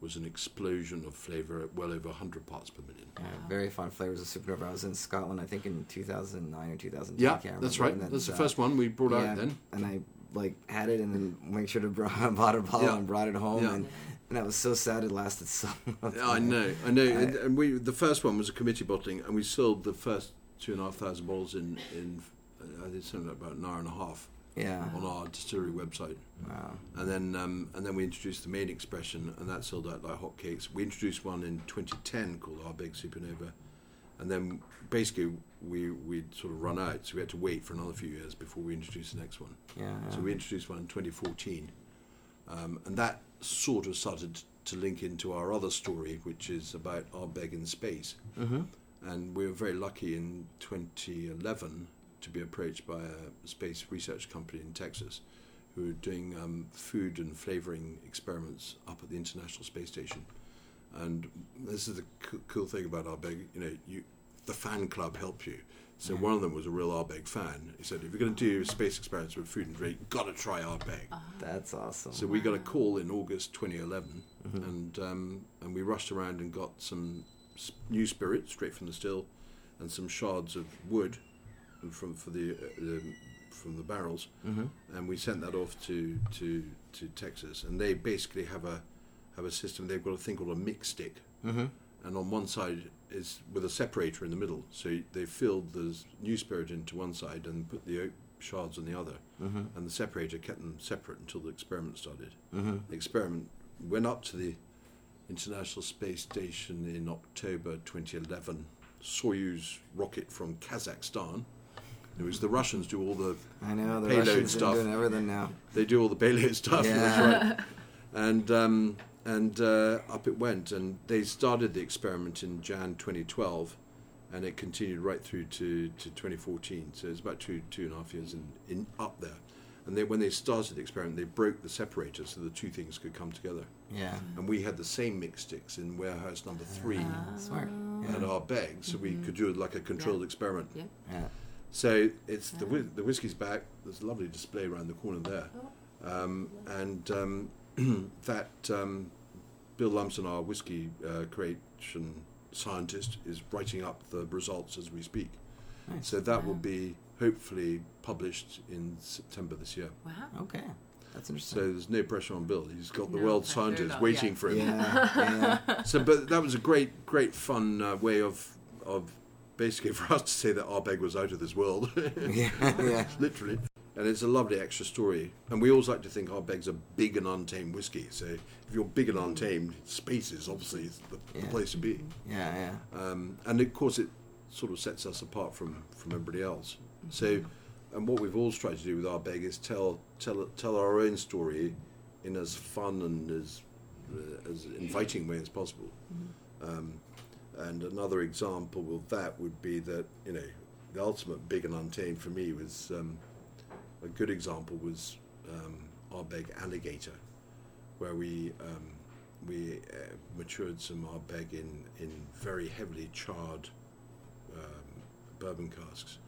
was an explosion of flavour at well over 100 parts per million. Yeah, very fun flavors of Supernova. I was in Scotland, I think, in 2009 or 2010. Yeah, that's right. That's the uh, first one we brought yeah, out then. And I like had it and then make sure to br- bought a bottle Yeah. and brought it home Yeah. and and I was so sad it lasted so long. I know, I know. I- and, and we the first one was a committee bottling, and we sold the first two and a half thousand bottles in in uh, I think something like about an hour and a half Yeah. on our distillery website. Wow. And then um, and then we introduced the main expression, and that sold out like hotcakes. We introduced one in 2010 called Ardbeg Supernova, and then basically we we'd sort of run out, so we had to wait for another few years before we introduced the next one. Yeah. So we introduced one in 2014, um, and that sort of started to link into our other story, which is about Ardbeg in space. Mm-hmm. And we were very lucky in 2011 to be approached by a space research company in Texas who were doing um, food and flavoring experiments up at the International Space Station. And this is the co- cool thing about Ardbeg, you know, you, the fan club help you. So one of them was a real Ardbeg fan. He said, if you're going to do a space experiments with food and drink, got to try Ardbeg. That's awesome. So we got a call in August 2011, and um, and we rushed around and got some new spirit straight from the still, and some shards of wood from for the uh, um, from the barrels, and we sent that off to, to to Texas, and they basically have a have a system. They've got a thing called a mix stick, and on one side is with a separator in the middle. So they filled the new spirit into one side and put the oak shards on the other, and the separator kept them separate until the experiment started. The experiment went up to the International Space Station in October 2011. Soyuz rocket from Kazakhstan. It was the Russians do all the I know the Payload Russians stuff. are doing everything now. they do all the payload stuff. Yeah. That's right. And um, and uh, up it went, and they started the experiment in Jan 2012, and it continued right through to, to 2014. So it's about two two and a half years in, in up there. And they, when they started the experiment, they broke the separator so the two things could come together. Yeah, And we had the same mix sticks in warehouse number three smart. at Ardbeg, so we could do it like a controlled Yeah. experiment. Yeah. Yeah, So it's the whi- the whiskey's back. There's a lovely display around the corner there, Oh. um, and um, that um, Bill Lumsden, our whiskey uh, creation scientist, is writing up the results as we speak. Nice. So that will be hopefully published in September this year. Wow. okay, that's interesting. So there's no pressure on Bill. He's got the No world pressure at scientist all, waiting yeah. for him. Yeah, yeah, So, but that was a great, great fun uh, way of of basically for us to say that Ardbeg was out of this world, yeah, yeah. literally. And it's a lovely extra story. And we always like to think Ardbeg's are big and untamed whiskey. So if you're big and untamed, obviously is obviously the Yeah. place to be. Yeah, yeah. Um, and of course, it sort of sets us apart from, from everybody else. So, and what we've always tried to do with Ardbeg is tell tell tell our own story in as fun and as uh, as inviting way as possible. Um, and another example of that would be that you know the ultimate big and untamed for me was um, a good example was um, Ardbeg Alligator, where we um, we uh, matured some Ardbeg in in very heavily charred um, bourbon casks.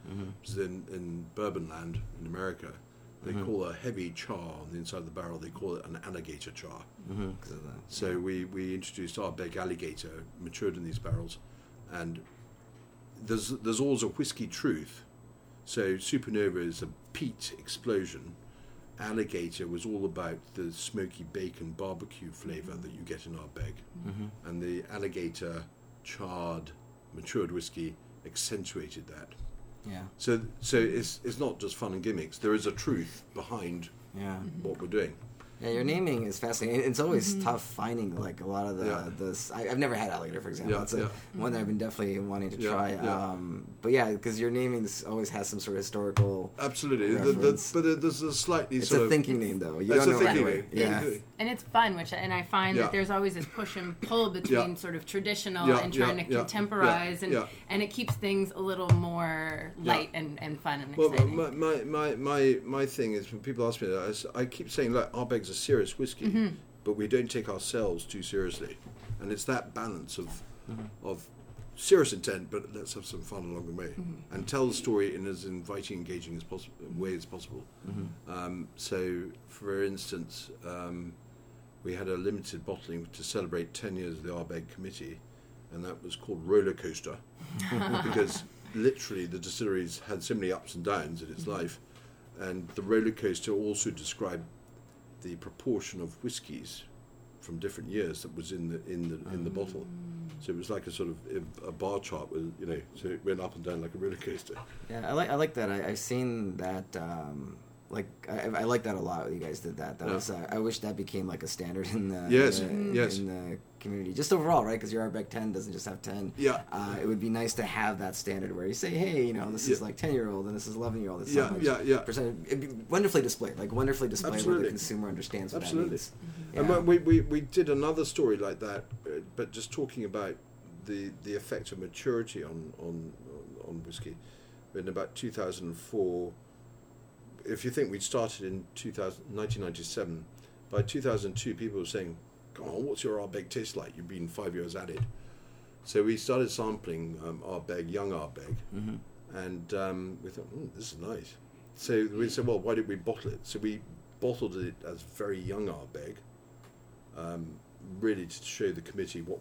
So in, in bourbon land in America, they call a heavy char on the inside of the barrel. They call it an alligator char. Mm-hmm. 'Cause of the, So we, we introduced Ardbeg alligator, matured in these barrels, and there's there's always a whiskey truth. So Supernova is a peat explosion. Alligator was all about the smoky bacon barbecue flavor that you get in Ardbeg, mm-hmm. and the alligator charred matured whiskey accentuated that. yeah, So so it's it's not just fun and gimmicks. There is a truth behind yeah. what we're doing. Yeah, your naming is fascinating. It's always tough finding like a lot of the Yeah. this. I, I've never had alligator, for example. Yeah, That's a, yeah. one that I've been definitely wanting to Yeah, try. yeah. Um, but yeah, because your naming always has some sort of historical. Absolutely, the, the, Reference. but there's a slightly It's sort a of thinking name, though. You That's don't a know right thinking away. name. Yeah, Yeah. And it's fun, which and I find Yeah. that there's always this push and pull between Yeah. sort of traditional Yeah, and trying yeah, to contemporize, yeah, and yeah. and it keeps things a little more Yeah. light and, and fun and Well, exciting. my, my, my, my, my thing is when people ask me that, I s- I, keep saying, like our Ardbeg's a serious whiskey, Mm-hmm. but we don't take ourselves too seriously. And it's that balance of, Mm-hmm. of serious intent, but let's have some fun along the way. Mm-hmm. And tell the story in as inviting, engaging as possible way as possible. Mm-hmm. Um, so, for instance, um, we had a limited bottling to celebrate 10 years of the Ardbeg Committee, and that was called Roller Coaster, because literally the distillery's had so many ups and downs in its life, and the roller coaster also described the proportion of whiskies from different years that was in the in the in the bottle. So it was like a sort of a bar chart with you know, so it went up and down like a roller coaster. yeah. I like I like that. I, I've seen that. Um, like I, I like that a lot. when You guys did that. That Yeah. was. Uh, I wish that became like a standard in the Yes, in the, yes. in the community, just overall, right? Because your Ardbeg ten doesn't just have ten. Yeah. Uh, it would be nice to have that standard where you say, hey, you know, this is like ten year old and this is eleven year old. It's Yeah, so much yeah, yeah. Percent. It'd be wonderfully displayed, like wonderfully displayed, where Absolutely. the consumer understands what Absolutely. that means. And Yeah. when we, we, we did another story like that, uh, but just talking about the, the effect of maturity on, on, on whiskey. In about 2004, if you think we'd started in 2000, 1997, by 2002 people were saying, come on, what's your Ardbeg taste like? You've been five years at it. So we started sampling um, Ardbeg, young Ardbeg, and um, we thought, mm, this is nice. So we said, well, why did we bottle it? So we bottled it as very young Ardbeg, um, really to show the committee what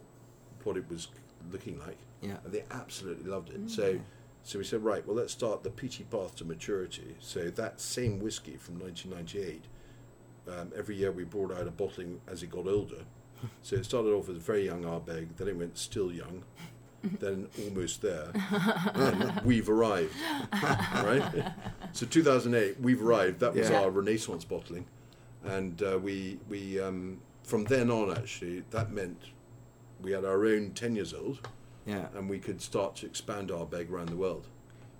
what it was looking like. Yeah. And they absolutely loved it. So so we said, right, well, let's start the peaty path to maturity. So that same whiskey from 1998, um, every year we brought out a bottling as it got older. So it started off as a very young Ardbeg, then it went still young, then almost there, and we've arrived. right? So 2008, we've arrived. That was Yeah. our Renaissance bottling, and uh, we we um, from then on actually that meant we had our own ten years old, Yeah. and we could start to expand Ardbeg around the world.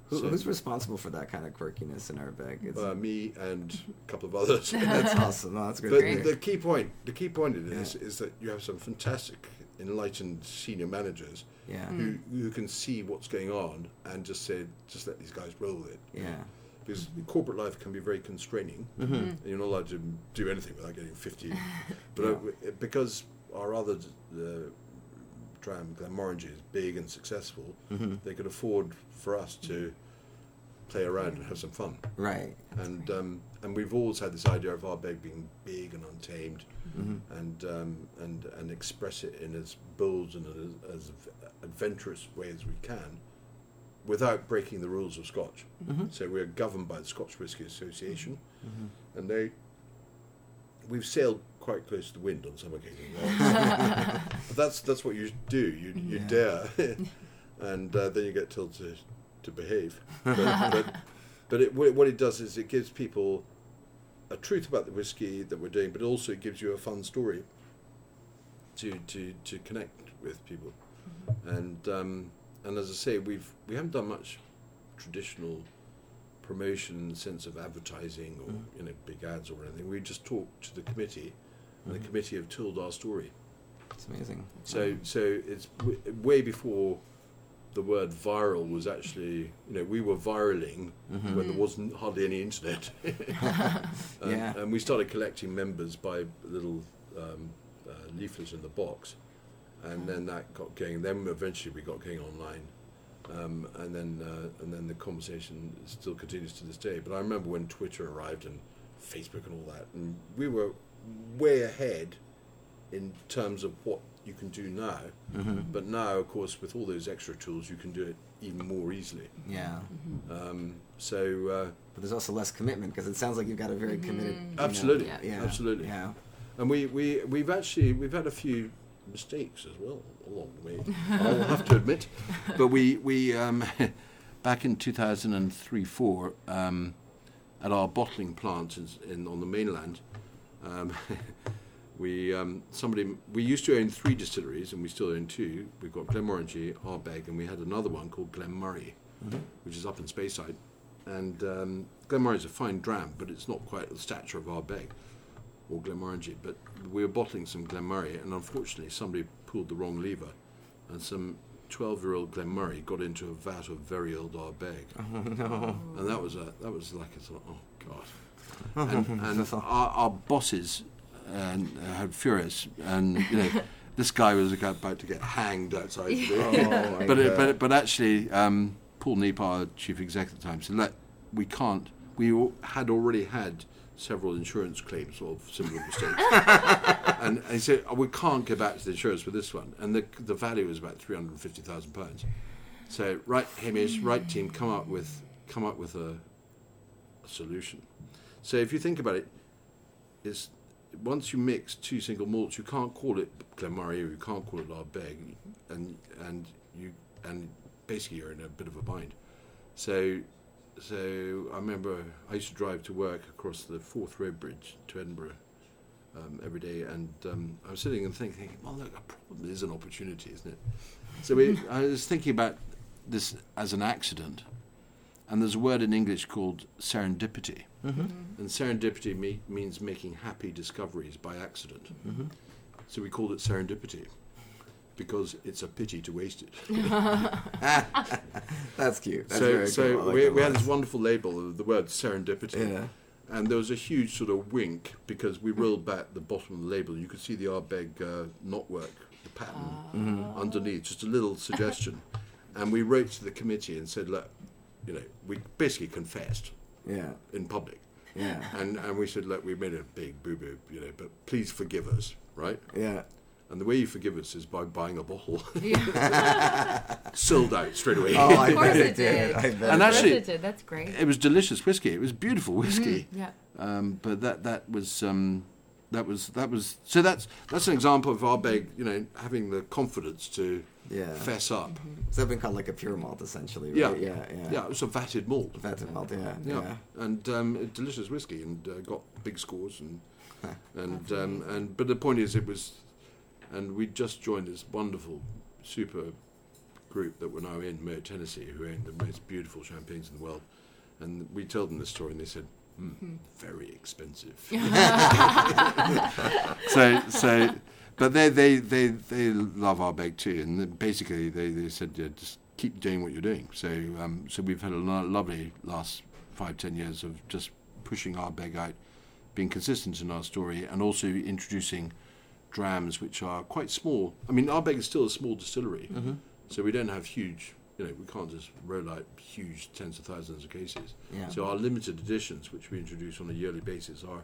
Who, So- who's responsible for that kind of quirkiness in Ardbeg? It's, Uh, me and a couple of others. that's awesome. No, that's great. But to the key point, the key point of this Yeah. is that you have some fantastic, enlightened senior managers Yeah. who, who can see what's going on and just say, just let these guys roll with it. yeah. Because corporate life can be very constraining, Mm-hmm. and you're not allowed to do anything without getting 50. but uh, because our other uh, tram, Glenmorangie, is big and successful, Mm-hmm. they could afford for us to play around and have some fun. Right. And um, and we've always had this idea of Ardbeg being big and untamed, Mm-hmm. and um, and and express it in as bold and as, as adventurous way as we can, without breaking the rules of Scotch. Mm-hmm. So we're governed by the Scotch Whisky Association, and they we've sailed quite close to the wind on some occasions. but that's that's what you do. You you dare, and uh, then you get told to to behave. But but, but it, what it does is it gives people a truth about the whiskey that we're doing, but also it gives you a fun story to to to connect with people. And um, and as I say, we've we haven't done much traditional promotion in the sense of advertising or you know big ads or anything. We just talked to the committee, and the committee have told our story. It's amazing. So so it's w- way before the word viral was actually you know we were viraling when there wasn't hardly any internet. and, Yeah. and we started collecting members by little um, uh, leaflets in the box, and then that got going. Then eventually we got going online. Um, and then, uh, and then the conversation still continues to this day. But I remember when Twitter arrived and Facebook and all that, and we were way ahead in terms of what you can do now. But now, of course, with all those extra tools, you can do it even more easily. Yeah. Um, so, uh, But there's also less commitment because it sounds like you've got a very committed. you know- absolutely, Yeah. Yeah. absolutely. Yeah. And we, we, we've actually we've had a few mistakes as well along the way. I'll have to admit, but we we um, back in two thousand and three four um, at our bottling plant in, in on the mainland. Um, we um, somebody we used to own three distilleries and we still own two. We've got Glenmorangie, Ardbeg, and we had another one called Glen Moray, which is up in Speyside. And um, Glen Moray is a fine dram, but it's not quite the stature of Ardbeg or Glenmorangie. But we were bottling some Glen Moray, and unfortunately, somebody pulled the wrong lever, and some 12-year-old Glen Moray got into a vat of very old Ardbeg. Oh no! And that was a that was like a sort of, oh god. And, and our, our bosses uh, had furious, and you know. This guy was about to get hanged outside. the- my but, it, but but actually, um, Paul Neep, our chief executive at the time, said, "Let we can't. We had already had several insurance claims of similar mistakes, and, and he said oh, we can't go back to the insurance with this one. And the the value was about three hundred and fifty thousand pounds. So right, Hamish, right team, come up with come up with a, a solution. So if you think about it, it's once you mix two single malts, you can't call it Glen Moray or you can't call it Ardbeg, and and you and basically you're in a bit of a bind. So so I remember I used to drive to work across the Forth Road Bridge to Edinburgh um, every day, and um, I was sitting and thinking, well, look, a problem is an opportunity, isn't it? So we, I was thinking about this as an accident, and there's a word in English called serendipity. And serendipity me- means making happy discoveries by accident. So we called it serendipity because it's a pity to waste it. That's cute. That's so so cool. I like we, we had this wonderful label of the word serendipity. Yeah. And there was a huge sort of wink because we rolled back the bottom of the label. You could see the Ardbeg uh, knotwork, the pattern underneath, just a little suggestion. and we wrote to the committee and said, look, you know, we basically confessed Yeah. in public. Yeah. And, and we said, look, we made a big boo boo, you know, but please forgive us, right? Yeah. And the way you forgive us is by buying a bottle. Sold out straight away. Oh, I Of course bet it it did. did. I bet And it actually- it did. That's great. it was delicious whiskey. It was beautiful whiskey. Yeah. Um, but that that was um, that was that was so that's that's an example of Ardbeg, you know, having the confidence to Yeah. fess up. So they've been called like a pure malt, essentially. Yeah. Right? Yeah. Yeah. Yeah, it was a vatted malt. Vatted malt. Yeah. Yeah, Yeah. and um, delicious whiskey, and uh, got big scores, and and um, and but the point is, it was and we just joined this wonderful, super group that we're now in Moët Hennessy, who own the most beautiful champagnes in the world. And we told them this story, and they said, hmm, "Very expensive." so, so, but they, they, they, they love Ardbeg too, and basically they, they said, yeah, just keep doing what you're doing. So, um, so we've had a lo- lovely last five, ten years of just pushing Ardbeg out, being consistent in our story, and also introducing drams which are quite small. I mean, Ardbeg is still a small distillery, mm-hmm. so we don't have huge. You know, we can't just roll out huge tens of thousands of cases. Yeah. So our limited editions, which we introduce on a yearly basis, are,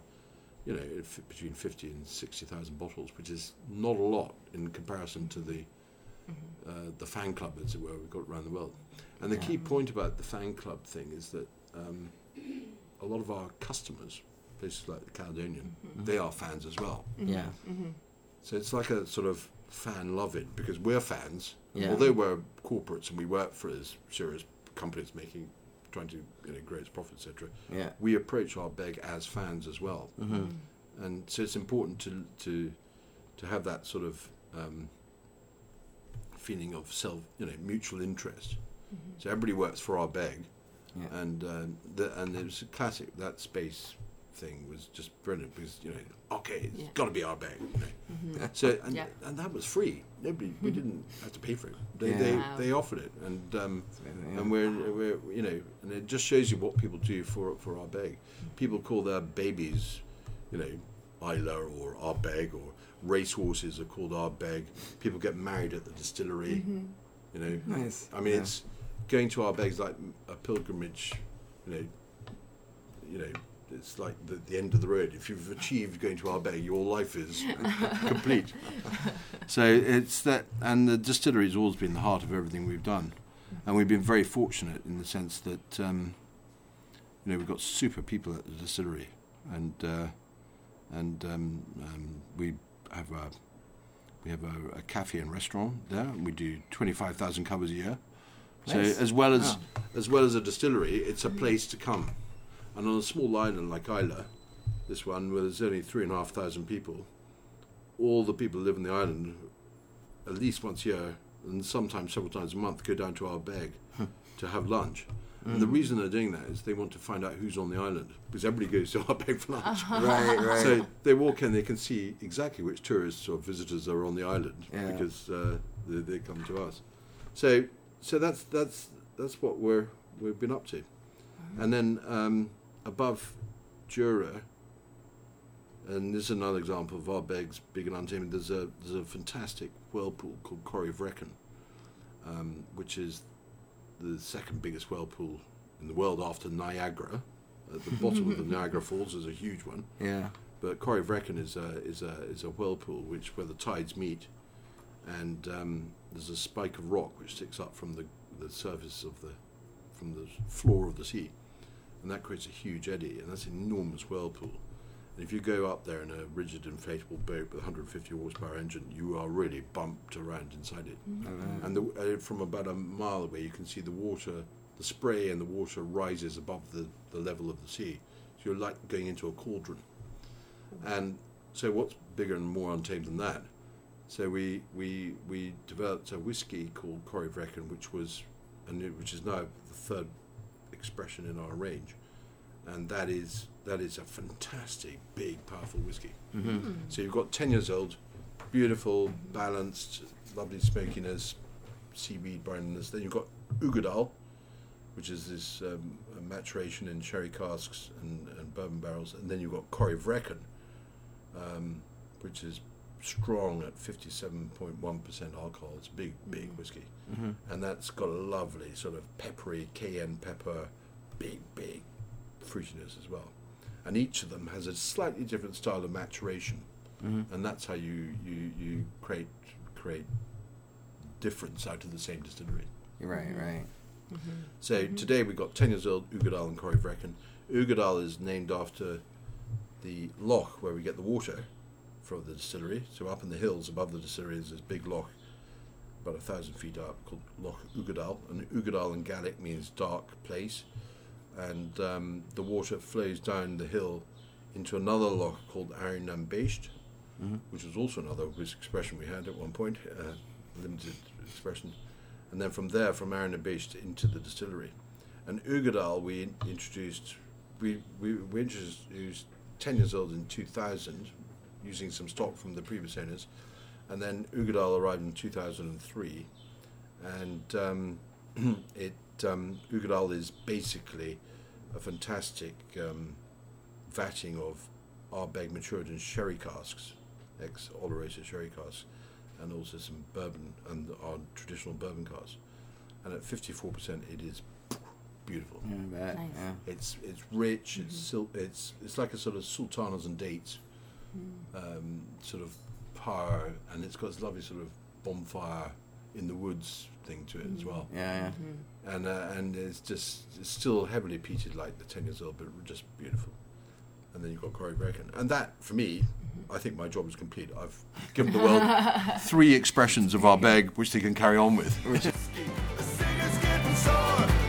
you know, f- between fifty and sixty thousand bottles, which is not a lot in comparison to the mm-hmm. uh, the fan club, as it were, we've got around the world. And the key point about the fan club thing is that um, a lot of our customers, places like the Caledonian, mm-hmm. they are fans as well. Yeah. So it's like a sort of fan love it because we're fans. Yeah. Although we're corporates and we work for as serious companies making, trying to you know grow its profits, etc. Yeah. We approach Ardbeg as fans as well, and so it's important to to to have that sort of um, feeling of self, you know, mutual interest. So everybody works for Ardbeg, Yeah. and um, the, and it was a classic. That space thing was just brilliant because you know, okay, it's Yeah. got to be Ardbeg. You know? Mm-hmm. So and Yeah. and that was free. Nobody, we mm-hmm. didn't have to pay for it. They Yeah. they, Wow. they offered it, and um, amazing, yeah. and we're we're you know, and it just shows you what people do for for Ardbeg. People call their babies, you know, Islay or Ardbeg or racehorses are called our bag. People get married at the distillery. Mm-hmm. You know, Nice. I mean, Yeah. it's going to Ardbeg's like a pilgrimage. You know, you know, it's like the, the end of the road. If you've achieved going to Ardbeg, your life is complete. So it's that, and the distillery has always been the heart of everything we've done, and we've been very fortunate in the sense that um, you know we've got super people at the distillery, and uh, and um, um, we have a we have a, a cafe and restaurant there, and we do twenty five thousand covers a year. So Nice. as well as Wow. as well as a distillery, it's a place to come, and on a small island like Islay, this one where there's only three and a half thousand people, all the people who live on the island, at least once a year, and sometimes several times a month, go down to Ardbeg to have lunch. And the reason they're doing that is they want to find out who's on the island because everybody goes to Ardbeg for lunch. Right, right. So they walk in, they can see exactly which tourists or visitors are on the island Yeah. because uh, they, they come to us. So, so that's that's that's what we're we've been up to, and then um, above Jura, and this is another example of our big and untamed. There's a there's a fantastic whirlpool called Corryvreckan, um, which is the second biggest whirlpool in the world after Niagara. At the bottom of the Niagara Falls is a huge one. yeah. But Corryvreckan is a is a is a whirlpool which where the tides meet, and um, there's a spike of rock which sticks up from the the surface of the from the floor of the sea, and that creates a huge eddy, and that's an enormous whirlpool. And if you go up there in a rigid inflatable boat with 150 horsepower engine, you are really bumped around inside it. And the, uh, from about a mile away, you can see the water, the spray and the water rises above the, the level of the sea. So you're like going into a cauldron. And so, what's bigger and more untamed than that? So we we we developed a whiskey called Corryvreckan, which was, and it, which is now the third expression in our range, and that is that is a fantastic, big, powerful whiskey. So you've got ten years old, beautiful, balanced, lovely smokiness, seaweed brightness. Then you've got Uigeadail, which is this um, maturation in sherry casks and, and bourbon barrels, and then you've got Corryvreckan, um, which is strong at 57.1% alcohol. It's big, big whiskey, mm-hmm. and that's got a lovely sort of peppery cayenne pepper, big, big fruitiness as well. And each of them has a slightly different style of maturation, mm-hmm. and that's how you, you, you create create difference out of the same distillery. Right, right. Mm-hmm. So today we've got 10 years old Uigeadail and Corrie Vrecken. Uigeadail is named after the loch where we get the water from the distillery. So up in the hills above the distillery is this big loch, about a thousand feet up, called Loch Uigeadail. And Uigeadail in Gaelic means dark place. And um, the water flows down the hill into another loch called Airigh Nam Beist, which was also another expression we had at one point, uh, limited expression. And then from there, from Beach into the distillery. And Uigeadail, we introduced, we, we, we introduced 10 years old in 2000, using some stock from the previous owners. And then Uigeadail arrived in 2003. And um, it um, Uigeadail is basically a fantastic um, vatting of Ardbeg matured in sherry casks, ex Oloroso sherry casks, and also some bourbon and our traditional bourbon casks. And at 54%, it is beautiful. Yeah, Nice. Yeah. It's it's rich. It's sil- it's it's like a sort of sultanas and dates, um, sort of power, and it's got this lovely sort of bonfire in the woods thing to it as well. Yeah, yeah. And uh, and it's just it's still heavily peated like the ten years old, but just beautiful. And then you've got Corryvreckan, and that for me, I think my job is complete. I've given the world three expressions of Ardbeg, which they can carry on with. Whiskey,